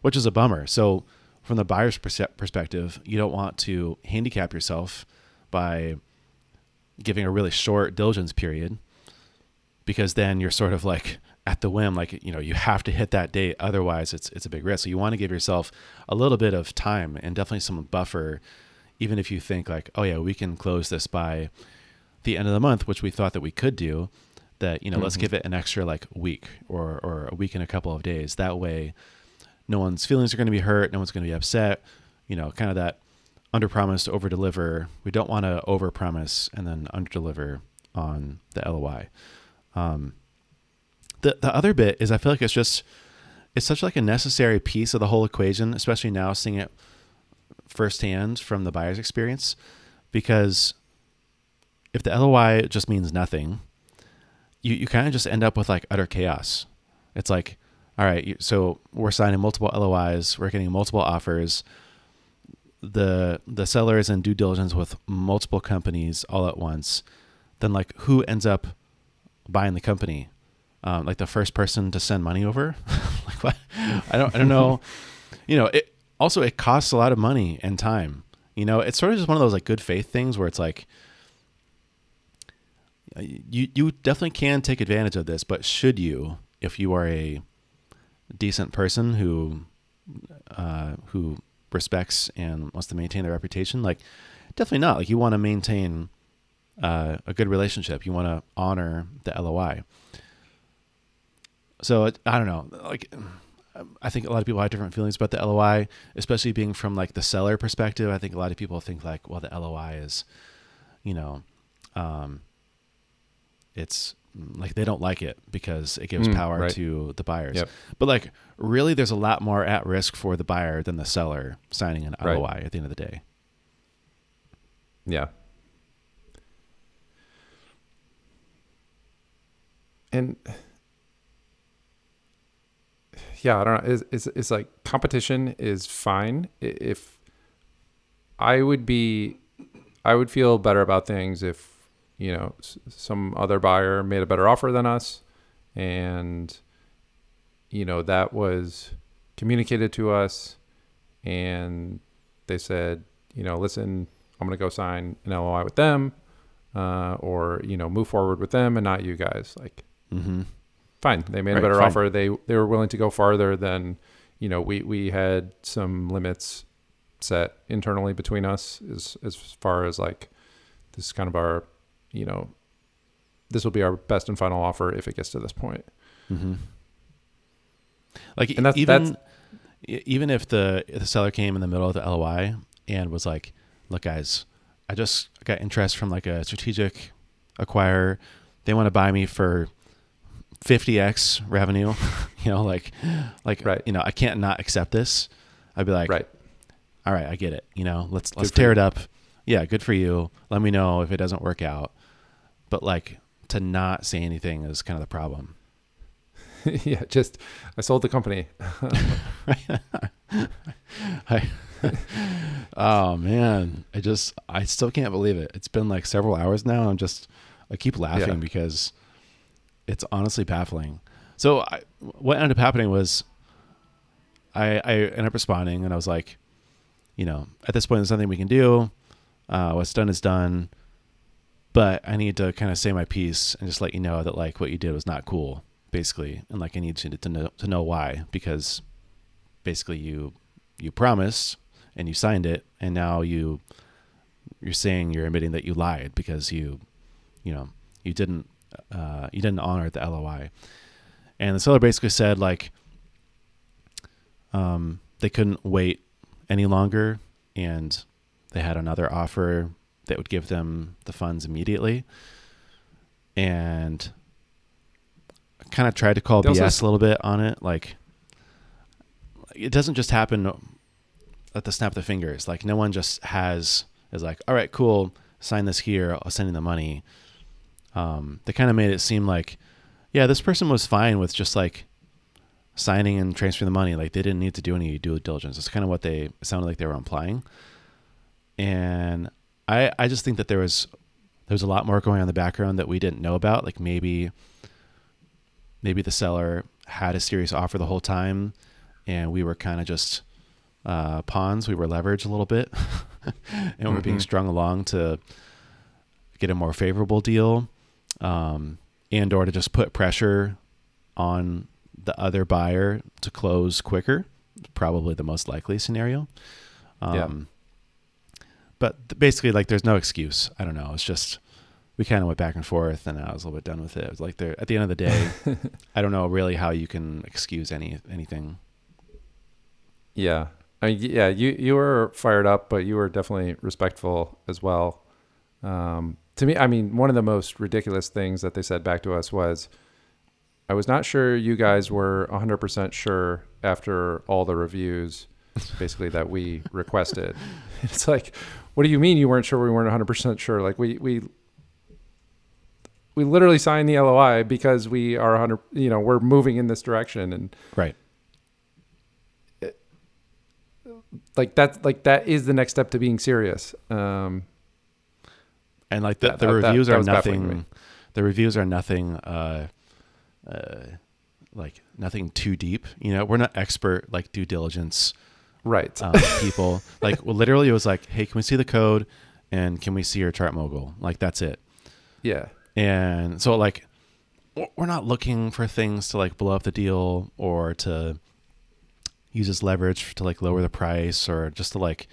S1: which is a bummer. So from the buyer's perspective, you don't want to handicap yourself by giving a really short diligence period because then you're sort of like at the whim like you know you have to hit that date otherwise it's it's a big risk so you want to give yourself a little bit of time and definitely some buffer even if you think like oh yeah we can close this by the end of the month which we thought that we could do that you know mm-hmm. let's give it an extra like week or or a week and a couple of days. That way no one's feelings are going to be hurt no one's going to be upset you know kind of that under promise to over deliver we don't want to over promise and then under deliver on the loi um, the the other bit is I feel like it's just it's such like a necessary piece of the whole equation, especially now seeing it firsthand from the buyer's experience, because if the LOI just means nothing, you, you kind of just end up with like utter chaos. It's like, all right, so we're signing multiple LOIs, we're getting multiple offers. The the seller is in due diligence with multiple companies all at once. Then like who ends up buying the company, um, like the first person to send money over. like what? I don't I don't know. You know, it also it costs a lot of money and time. You know, it's sort of just one of those like good faith things where it's like you you definitely can take advantage of this, but should you if you are a decent person who uh, who respects and wants to maintain their reputation, like definitely not. Like you want to maintain uh, a good relationship. You want to honor the LOI. So I don't know. Like, I think a lot of people have different feelings about the LOI, especially being from like the seller perspective. I think a lot of people think like, well, the LOI is, you know, um, it's like they don't like it because it gives mm, power right. to the buyers. Yep. But like, really, there's a lot more at risk for the buyer than the seller signing an LOI right. at the end of the day.
S2: Yeah, and yeah, I don't know. It's, it's, it's like competition is fine. If I would be, I would feel better about things if, you know, some other buyer made a better offer than us and, you know, that was communicated to us and they said, you know, listen, I'm going to go sign an LOI with them uh, or, you know, move forward with them and not you guys. Like, Mm-hmm. Fine, they made right, a better fine. offer. They they were willing to go farther than you know. We we had some limits set internally between us as as far as like this is kind of our you know this will be our best and final offer if it gets to this point. Mm-hmm.
S1: Like and that's, even that's, even if the if the seller came in the middle of the LOI and was like, "Look, guys, I just got interest from like a strategic acquirer. They want to buy me for 50x revenue, you know, like, like, right. you know, I can't not accept this. I'd be like, right. All right, I get it. You know, let's, good let's tear you. it up. Yeah. Good for you. Let me know if it doesn't work out. But like to not say anything is kind of the problem.
S2: yeah. Just, I sold the company.
S1: I, oh man. I just, I still can't believe it. It's been like several hours now. I'm just, I keep laughing yeah. because it's honestly baffling. So I, what ended up happening was I, I ended up responding and I was like, you know, at this point, there's nothing we can do. Uh, what's done is done. But I need to kind of say my piece and just let you know that like what you did was not cool, basically, and like I need you to know to know why because basically you you promised and you signed it, and now you you're saying you're admitting that you lied because you you know you didn't uh, you didn't honor the LOI, and the seller basically said like um, they couldn't wait any longer, and they had another offer that would give them the funds immediately, and kind of tried to call
S2: They
S1: BS a little bit on it, like it doesn't just happen at the snap of the fingers. Like no one just has is like, all right, cool, sign this here. I'll send you the money. Um, they kind of made it seem like, yeah, this person was fine with just like signing and transferring the money. Like they didn't need to do any due diligence. It's kind of what they sounded like they were implying. And I I just think that there was there was a lot more going on in the background that we didn't know about. Like maybe maybe the seller had a serious offer the whole time and we were kind of just uh, pawns. We were leveraged a little bit, and we we're being
S2: Mhm.
S1: strung along to get a more favorable deal, um, and or to just put pressure on the other buyer to close quicker. Probably the most likely scenario. Um,
S2: Yeah.
S1: But basically, like, there's no excuse. I don't know. It's just we kind of went back and forth, and I was a little bit done with it. It was like, there at the end of the day, I don't know really how you can excuse any anything.
S2: Yeah. I mean, yeah, you you were fired up, but you were definitely respectful as well. Um, to me, I mean, one of the most ridiculous things that they said back to us was, "I was not sure you guys were 100% sure after all the reviews, basically that we requested." It's like, what do you mean you weren't sure? We weren't 100% sure. Like we we we literally signed the LOI because we are 100. You know, we're moving in this direction, and
S1: Right.
S2: like that like that is the next step to being serious um
S1: and like the,
S2: That-
S1: the
S2: that- that-
S1: reviews
S2: that
S1: are
S2: to me.
S1: nothing the reviews are nothing uh uh like nothing too deep you know? We're not expert like due diligence
S2: right.
S1: um, people. Like well, literally it was like hey can we see the code? And can we see your ChartMogul? Like that's it.
S2: Yeah.
S1: And so like we're not looking for things to like blow up the deal or to use as leverage to like lower the price or just to like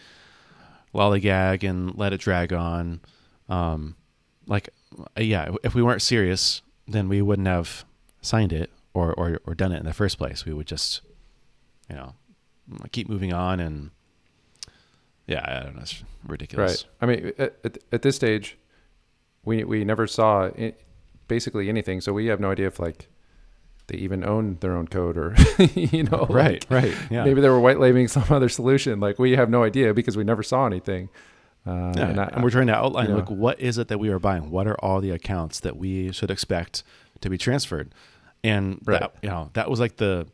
S1: lollygag and let it drag on um like uh, yeah if we weren't serious then we wouldn't have signed it or or, or done it in the first place. We would just you know keep moving on and yeah i don't know it's ridiculous.
S2: Right. I mean at, at, at this stage we we never saw i basically anything so we have no idea if like they even own their own code or you know
S1: right
S2: like,
S1: right yeah.
S2: maybe they were white labeling some other solution. Like we have no idea because we never saw anything uh,
S1: Yeah,
S2: and,
S1: and, we're trying to outline
S2: you know.
S1: like what is it that we are buying? What are all the accounts that we should expect to be transferred? And
S2: Right.
S1: that you know that was like the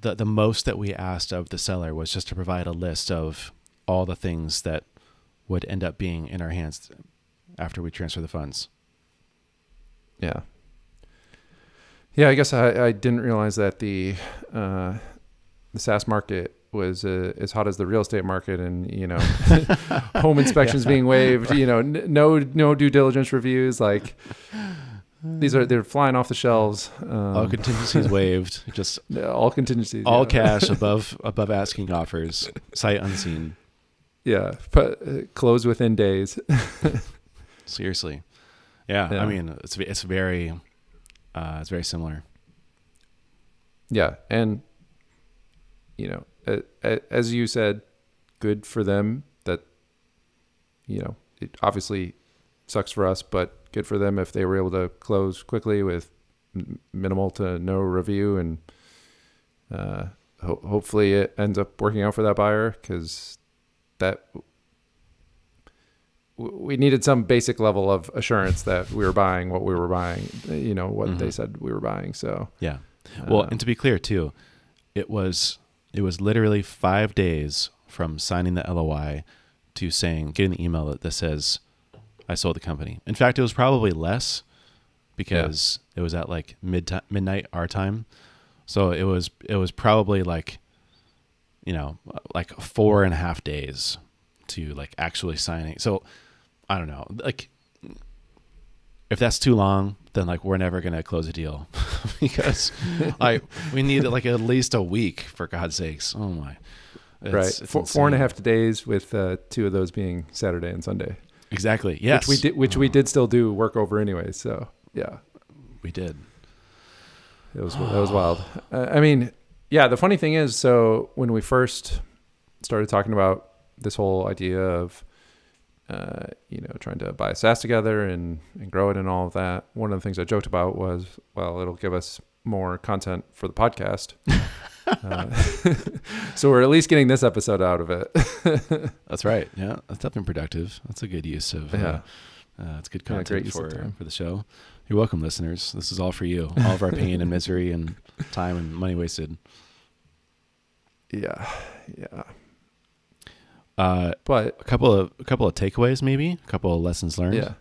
S1: the the most that we asked of the seller was just to provide a list of all the things that would end up being in our hands after we transfer the funds.
S2: Yeah. Yeah, I guess I, I didn't realize that the uh, the SaaS market was uh, as hot as the real estate market, and you know, home inspections
S1: Yeah.
S2: being waived. You know, n- no no due diligence reviews. Like these are they're flying off the shelves. Um,
S1: all contingencies waived, just
S2: all contingencies.
S1: all
S2: yeah.
S1: cash above above asking offers, sight unseen.
S2: Yeah, but uh, close within days.
S1: Seriously, yeah.
S2: Yeah.
S1: I mean, it's it's very uh, it's very similar.
S2: Yeah, and you know, as you said, good for them that you know it obviously sucks for us, but good for them if they were able to close quickly with minimal to no review, and uh, ho- hopefully it ends up working out for that buyer because that we needed some basic level of assurance that we were buying what we were buying, you know, what they
S1: Mhm.
S2: said we were buying. So,
S1: Yeah. Well,
S2: uh,
S1: and to be clear too, it was it was literally five days from signing the LOI to saying getting the email that, that says I sold the company. In fact, it was probably less because it was at like mid midnight our time. So it was it was probably like you know, like four and a half days to like actually signing. So I don't know, like if that's too long, then like we're never gonna close a deal because I we need like at least a week for God's sakes. Oh my,
S2: It's, right, it's four, four and a half days with uh, two of those being Saturday and Sunday.
S1: Exactly. Yes.
S2: Which we did, which we did still do work over anyway. So yeah,
S1: we did.
S2: It was that was wild. Uh, I mean, yeah. The funny thing is, so when we first started talking about this whole idea of uh, you know, trying to buy a SaaS together and, and grow it and all of that. One of the things I joked about was, well, it'll give us more content for the podcast. uh, so we're at least getting this episode out of it.
S1: that's right. Yeah, that's definitely productive. That's a good use of. Uh, yeah, uh, it's good content yeah, for for the show. You're welcome, listeners. This is all for you. All of our pain and misery and time and money wasted.
S2: Yeah, yeah.
S1: Uh, but a couple of a couple of takeaways, maybe a couple of lessons learned.
S2: Yeah.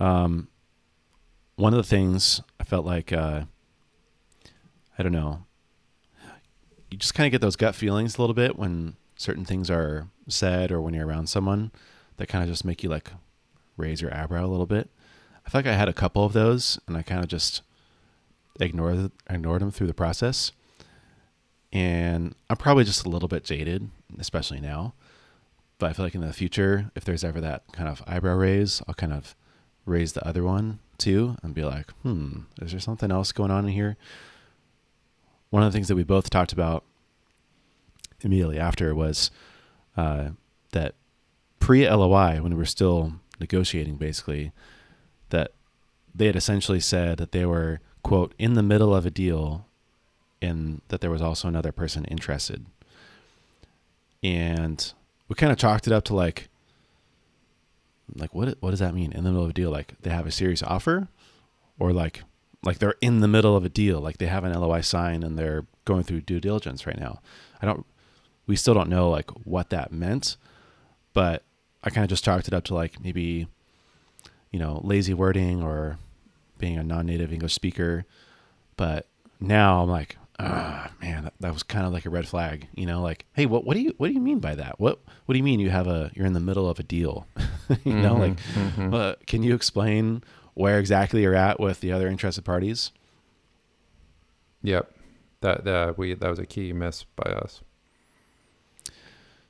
S1: Um, one of the things I felt like, uh, I don't know, you just kind of get those gut feelings a little bit when certain things are said or when you're around someone that kind of just make you like raise your eyebrow a little bit. I feel like I had a couple of those and I kind of just ignored ignored them through the process and I'm probably just a little bit jaded, especially now. But I feel like in the future, if there's ever that kind of eyebrow raise, I'll kind of raise the other one too and be like, hmm, is there something else going on in here? One of the things that we both talked about immediately after was uh, that pre LOI, when we were still negotiating, basically, that they had essentially said that they were, quote, in the middle of a deal and that there was also another person interested. And we kind of chalked it up to like, like what what does that mean in the middle of a deal? Like they have a serious offer, or like like they're in the middle of a deal, like they have an LOI sign and they're going through due diligence right now. I don't, we still don't know like what that meant, but I kind of just chalked it up to like maybe, you know, lazy wording or being a non-native English speaker. But now I'm like, ah, man, that, that was kind of like a red flag. You know, like, hey, what what do you what do you mean by that? What what do you mean you have a you're in the middle of a deal? you mm-hmm, know, like, mm-hmm. uh, can you explain where exactly you're at with the other interested parties?
S2: Yep, that that we that was a key miss by us.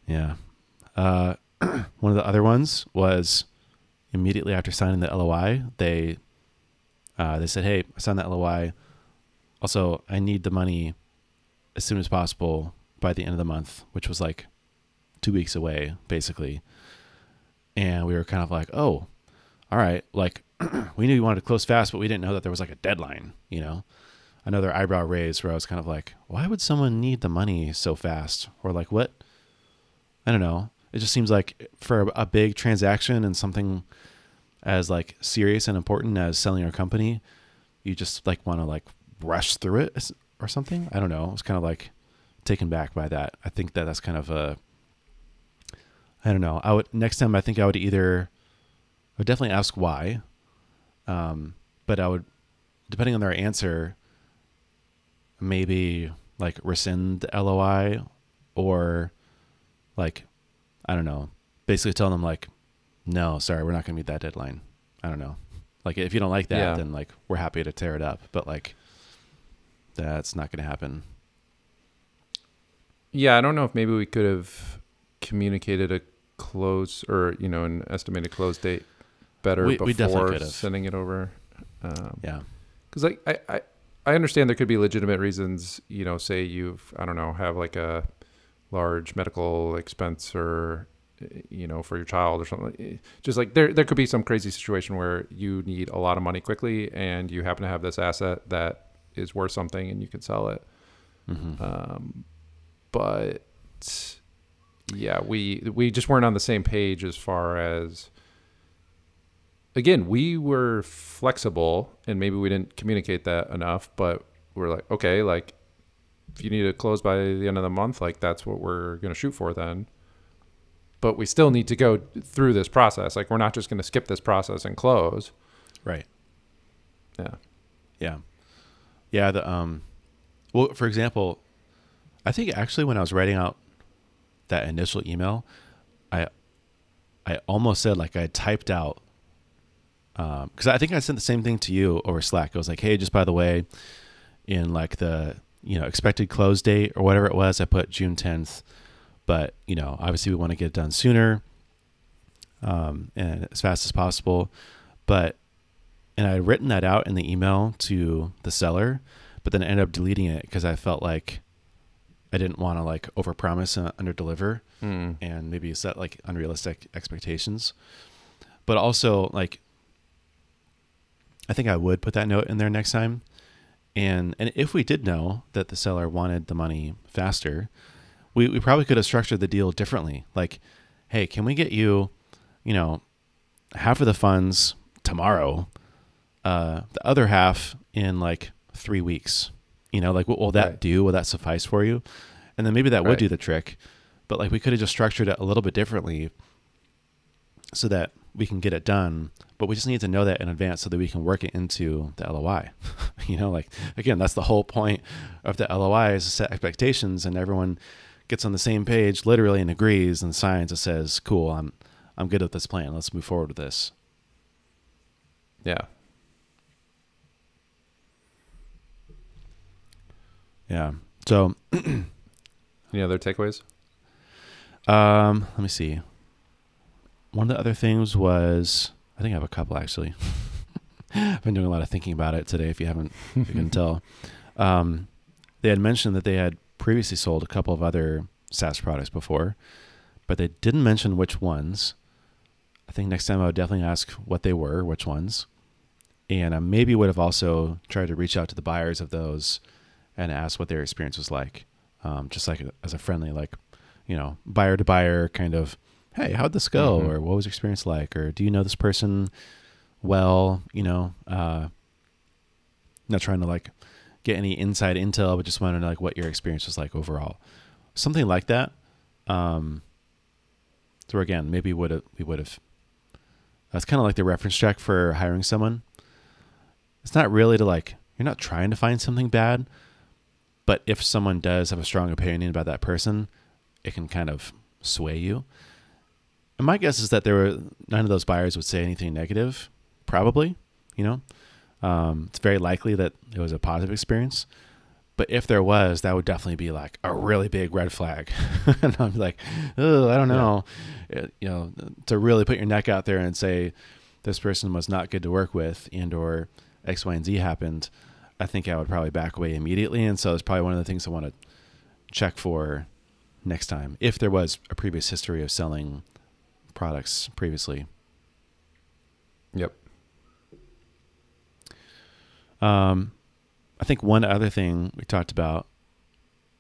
S1: Yeah, uh, one of the other ones was immediately after signing the LOI, they uh, they said, "Hey, I signed that LOI." Also, I need the money as soon as possible by the end of the month, which was like two weeks away, basically. And we were kind of like, oh, all right. Like, we knew we wanted to close fast, but we didn't know that there was like a deadline, you know? Another eyebrow raise where I was kind of like, why would someone need the money so fast? Or like, what? I don't know. It just seems like for a big transaction and something as like serious and important as selling your company, you just like want to like rush through it or something. I don't know. I was kind of like taken back by that. I think that that's kind of a. I don't know. I would next time. I think I would either. I would definitely ask why. Um, but I would, depending on their answer, maybe like rescind the LOI, or like, I don't know. Basically, tell them like, no, sorry, we're not going to meet that deadline. I don't know. Like, if you don't like that, yeah. then like we're happy to tear it up. But like, that's not going to happen.
S2: Yeah, I don't know if maybe we could have communicated a close or you know an estimated close date better we, before we sending it over.
S1: Um, yeah,
S2: because like I, I I understand there could be legitimate reasons. You know, say you've I don't know have like a large medical expense or you know for your child or something just like there there could be some crazy situation where you need a lot of money quickly and you happen to have this asset that is worth something and you can sell it. Mm-hmm. Um, but yeah, we we just weren't on the same page as far as again, we were flexible and maybe we didn't communicate that enough, but we're like, okay, like if you need to close by the end of the month, like that's what we're going to shoot for then. But we still need to go through this process. Like we're not just going to skip this process and close.
S1: Right.
S2: Yeah.
S1: Yeah yeah, the um, Well, for example, I think actually when I was writing out that initial email, I I almost said like I typed out because um, I think I sent the same thing to you over Slack. I was like, hey, just by the way, in like the you know expected close date or whatever it was, I put June tenth, but you know obviously we want to get it done sooner, um, and as fast as possible, but and I had written that out in the email to the seller, but then I ended up deleting it because I felt like I didn't want to like overpromise and underdeliver mm. and maybe set like unrealistic expectations. But also like I think I would put that note in there next time. And and if we did know that the seller wanted the money faster, we, we probably could have structured the deal differently. Like, hey, can we get you, you know, half of the funds tomorrow, uh, the other half in like three weeks? You know, like what will that right. do? Will that suffice for you? And then maybe that right. would do the trick. But like we could have just structured it a little bit differently so that we can get it done. But we just need to know that in advance so that we can work it into the LOI. you know, like again, that's the whole point of the LOI is to set expectations and everyone gets on the same page literally and agrees and signs and says, Cool, I'm I'm good with this plan. Let's move forward with this.
S2: Yeah.
S1: Yeah. So,
S2: any other takeaways?
S1: Um, let me see. One of the other things was I think I have a couple actually. I've been doing a lot of thinking about it today. If you haven't, if you can tell, um, they had mentioned that they had previously sold a couple of other SaaS products before, but they didn't mention which ones. I think next time I would definitely ask what they were, which ones, and I maybe would have also tried to reach out to the buyers of those and ask what their experience was like, um, just like as a friendly, like, you know, buyer to buyer kind of, hey, how'd this go, mm-hmm. or what was your experience like, or do you know this person well, you know, uh, not trying to like get any inside intel, but just wanted to know like what your experience was like overall, something like that. Um, so again, maybe would have we would have. That's kind of like the reference check for hiring someone. It's not really to like you're not trying to find something bad, but if someone does have a strong opinion about that person, it can kind of sway you. And my guess is that there were none of those buyers would say anything negative. Probably, you know, um, it's very likely that it was a positive experience. But if there was, that would definitely be like a really big red flag. and I'm like, oh, I don't know, it, you know, to really put your neck out there and say this person was not good to work with, and or X, Y, and Z happened. I think I would probably back away immediately. And so it's probably one of the things I want to check for next time if there was a previous history of selling products previously.
S2: Yep.
S1: Um, I think one other thing we talked about,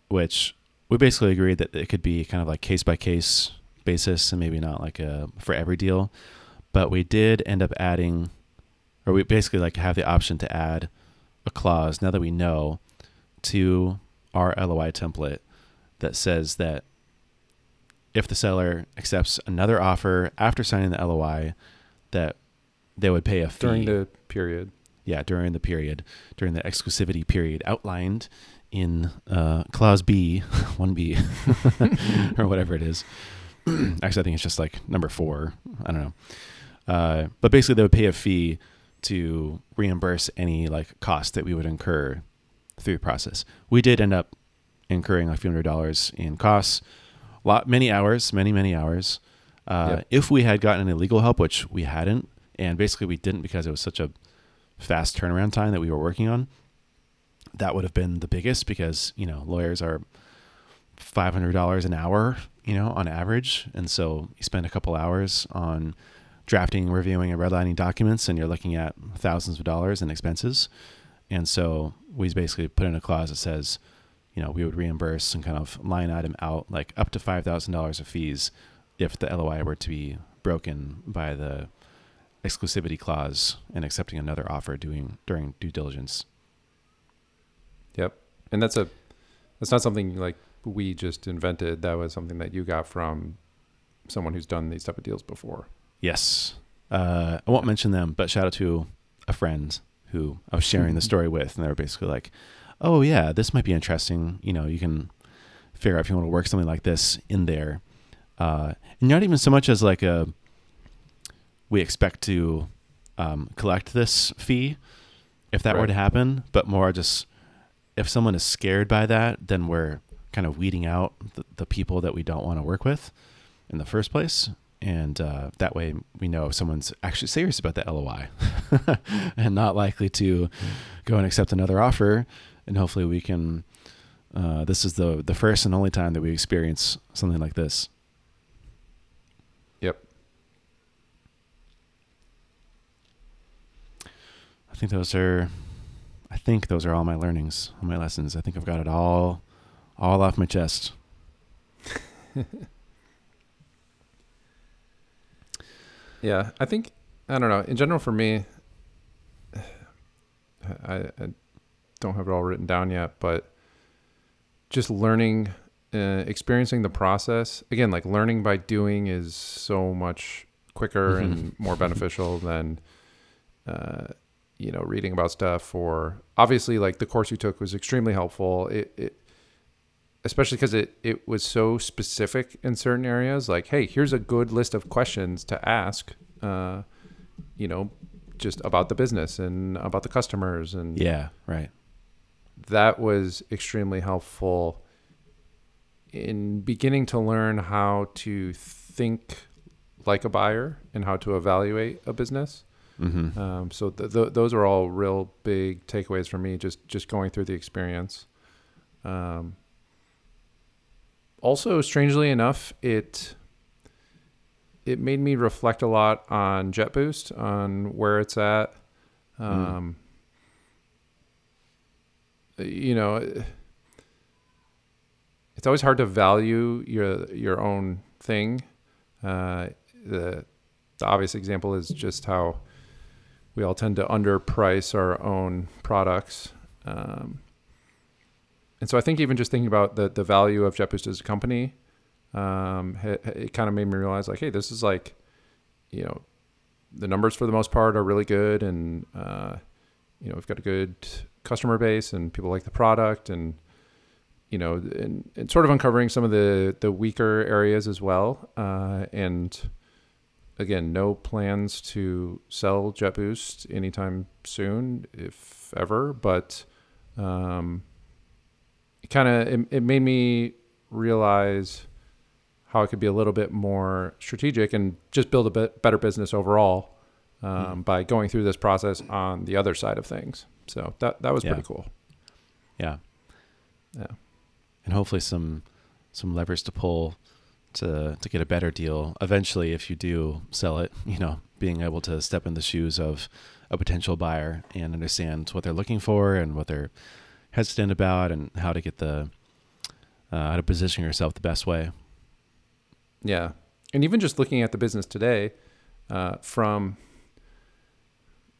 S1: which we basically agreed that it could be kind of like case by case basis and maybe not like a for every deal, but we did end up adding, or we basically like have the option to add a clause now that we know to our LOI template that says that if the seller accepts another offer after signing the LOI, that they would pay a fee
S2: during the period.
S1: Yeah, during the period, during the exclusivity period outlined in uh, clause B, one B, or whatever it is. Actually, I think it's just like number four. I don't know. Uh, but basically, they would pay a fee to reimburse any like cost that we would incur through the process. We did end up incurring a few hundred dollars in costs, A lot many hours, many many hours. Uh, yep. If we had gotten any legal help, which we hadn't, and basically we didn't because it was such a fast turnaround time that we were working on, that would have been the biggest because you know lawyers are five hundred dollars an hour, you know, on average, and so you spend a couple hours on drafting, reviewing, and redlining documents, and you're looking at thousands of dollars in expenses. And so we basically put in a clause that says, you know, we would reimburse and kind of line item out like up to five thousand dollars of fees if the LOI were to be broken by the exclusivity clause and accepting another offer doing during due diligence.
S2: Yep, and that's a that's not something like we just invented. That was something that you got from someone who's done these type of deals before.
S1: Yes. Uh, I won't mention them, but shout out to a friend who I was sharing the story with, and they were basically like, oh yeah, this might be interesting. You know, you can figure out if you want to work something like this in there, uh, and not even so much as like a we expect to um, collect this fee if that right. were to happen, but more just if someone is scared by that, then we're kind of weeding out the, the people that we don't want to work with in the first place. And uh, that way we know if someone's actually serious about the LOI and not likely to go and accept another offer. And hopefully we can, uh, this is the, the first and only time that we experience something like this.
S2: Yep.
S1: I think those are I think those are all my learnings, all my lessons. I think I've got it all all off my chest.
S2: yeah, I think I don't know. In general, for me, I, I don't have it all written down yet, but just learning, uh, experiencing the process again, like learning by doing is so much quicker mm-hmm. and more beneficial than uh, you know reading about stuff or obviously like the course you took was extremely helpful it, it especially because it it was so specific in certain areas like hey here's a good list of questions to ask uh, you know just about the business and about the customers and
S1: yeah right
S2: that was extremely helpful in beginning to learn how to think like a buyer and how to evaluate a business Mm-hmm. Um, so th- th- those are all real big takeaways for me. Just just going through the experience. Um, also, strangely enough, it it made me reflect a lot on JetBoost, on where it's at. Mm. Um, mm. You know, it's always hard to value your your own thing. Uh, the the obvious example is just how we all tend to underprice our own products. Um, and so I think even just thinking about the, the value of JetBoost as a company, um, it, it kind of made me realize like, hey, this is like, you know, the numbers for the most part are really good, and uh, you know we've got a good customer base, and people like the product, and you know, and, and sort of uncovering some of the the weaker areas as well, uh, and again, no plans to sell JetBoost anytime soon, if ever. But um, kind of it, it, made me realize how it could be a little bit more strategic and just build a bit better business overall um, mm-hmm. by going through this process on the other side of things. So that that was
S1: yeah.
S2: pretty cool.
S1: Yeah,
S2: yeah,
S1: and hopefully some some levers to pull to to get a better deal eventually if you do sell it you know being able to step in the shoes of a potential buyer and understand what they're looking for and what they're hesitant about and how to get the uh, how to position yourself the best way
S2: yeah and even just looking at the business today uh, from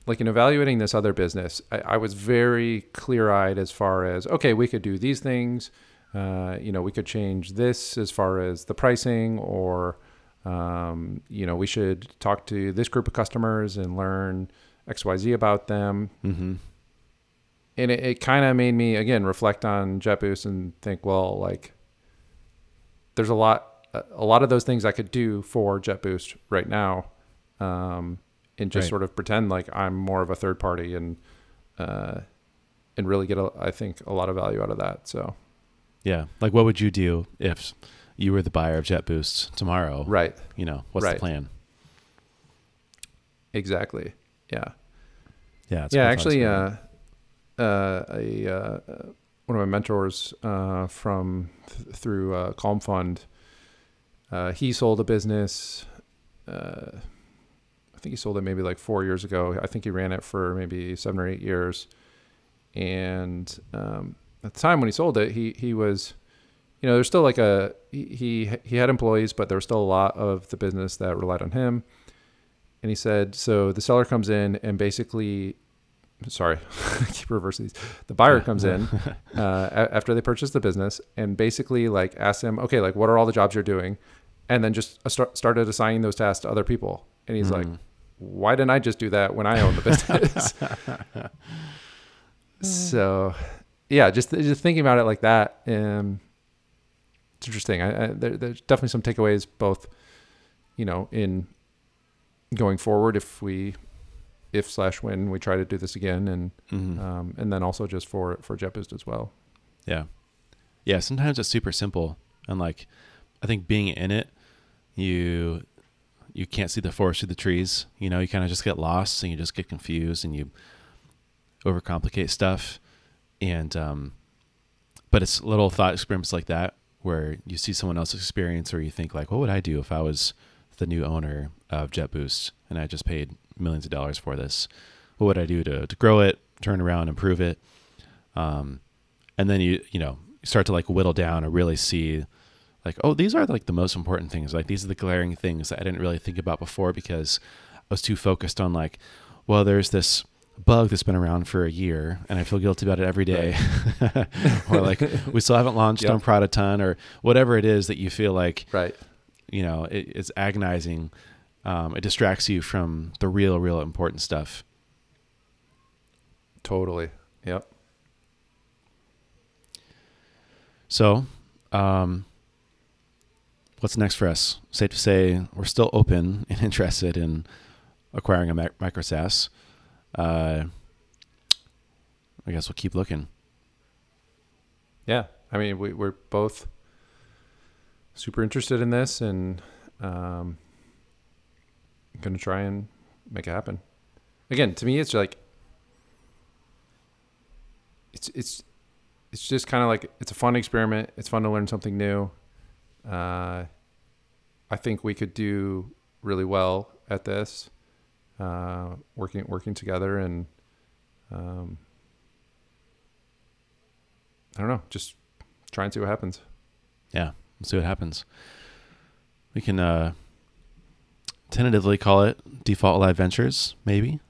S2: like in evaluating this other business I, I was very clear-eyed as far as okay we could do these things uh, you know, we could change this as far as the pricing, or um, you know, we should talk to this group of customers and learn X, Y, Z about them. Mm-hmm. And it, it kind of made me again reflect on JetBoost and think, well, like, there's a lot, a lot of those things I could do for JetBoost right now, um, and just right. sort of pretend like I'm more of a third party and uh, and really get, a, I think, a lot of value out of that. So.
S1: Yeah. Like, what would you do if you were the buyer of JetBoost tomorrow?
S2: Right.
S1: You know, what's right. the plan?
S2: Exactly. Yeah.
S1: Yeah.
S2: yeah. Actually, uh, uh, a, uh, one of my mentors uh, from th- through uh, Calm Fund, uh, he sold a business. Uh, I think he sold it maybe like four years ago. I think he ran it for maybe seven or eight years, and um, at the time when he sold it, he he was, you know, there's still like a he he had employees, but there was still a lot of the business that relied on him. And he said, so the seller comes in and basically, sorry, I keep reversing these. The buyer comes in uh, after they purchase the business and basically like asks him, okay, like what are all the jobs you're doing, and then just start, started assigning those tasks to other people. And he's mm. like, why didn't I just do that when I own the business? so yeah, just just thinking about it like that, um, it's interesting. I, I there, there's definitely some takeaways, both, you know, in going forward if we if slash when we try to do this again and
S1: Mhm.
S2: um, and then also just for for JetBoost as well.
S1: Yeah. Yeah, sometimes it's super simple and like I think being in it, you you can't see the forest through the trees. You know, you kind of just get lost and you just get confused and you overcomplicate stuff. And um but it's little thought experiments like that where you see someone else's experience or you think like, what would I do if I was the new owner of JetBoost and I just paid millions of dollars for this? What would I do to, to grow it, turn around, improve it? Um, and then you you know start to like whittle down and really see like oh these are like the most important things like these are the glaring things that i didn't really think about before because i was too focused on like well there's this bug that's been around for a year and i feel guilty about it every day or like we still haven't launched
S2: Yep.
S1: on Product Hunt or whatever it is that you feel like
S2: Right.
S1: you know it, it's agonizing um, it distracts you from the real real important stuff
S2: Totally. Yep.
S1: So, um, what's next for us? Safe to say we're still open and interested in acquiring a mic- micro SaaS. Uh, I guess we'll keep looking.
S2: Yeah. I mean, we, we're both super interested in this and um, to try and make it happen. Again, to me, it's like, it's, it's, it's just kind of like, it's a fun experiment. It's fun to learn something new. Uh, I think we could do really well at this, uh, working, working together and, um, I don't know, just try and see what happens.
S1: Yeah, we'll see what happens. We can uh, tentatively call it Default Alive Ventures, maybe.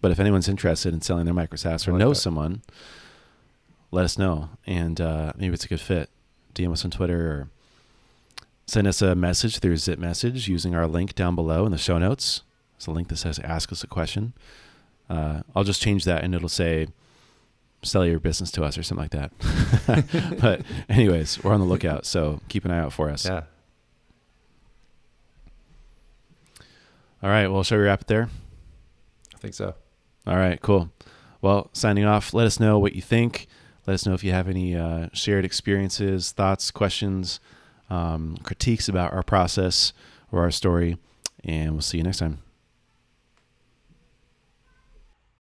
S1: But if anyone's interested in selling their micro SaaS or
S2: like
S1: knows
S2: that.
S1: someone, let us know. And uh, maybe it's a good fit. DM us on Twitter or send us a message through Zip Message using our link down below in the show notes. It's a link that says Ask Us a Question. Uh, I'll just change that and it'll say sell your business to us or something like that. but anyways, we're on the lookout, so keep an eye out for us.
S2: Yeah.
S1: All right, well, shall we wrap it there?
S2: I think so.
S1: All right, cool. Well, signing off. Let us know what you think. Let us know if you have any uh, shared experiences, thoughts, questions, um, critiques about our process or our story, and we'll see you next time.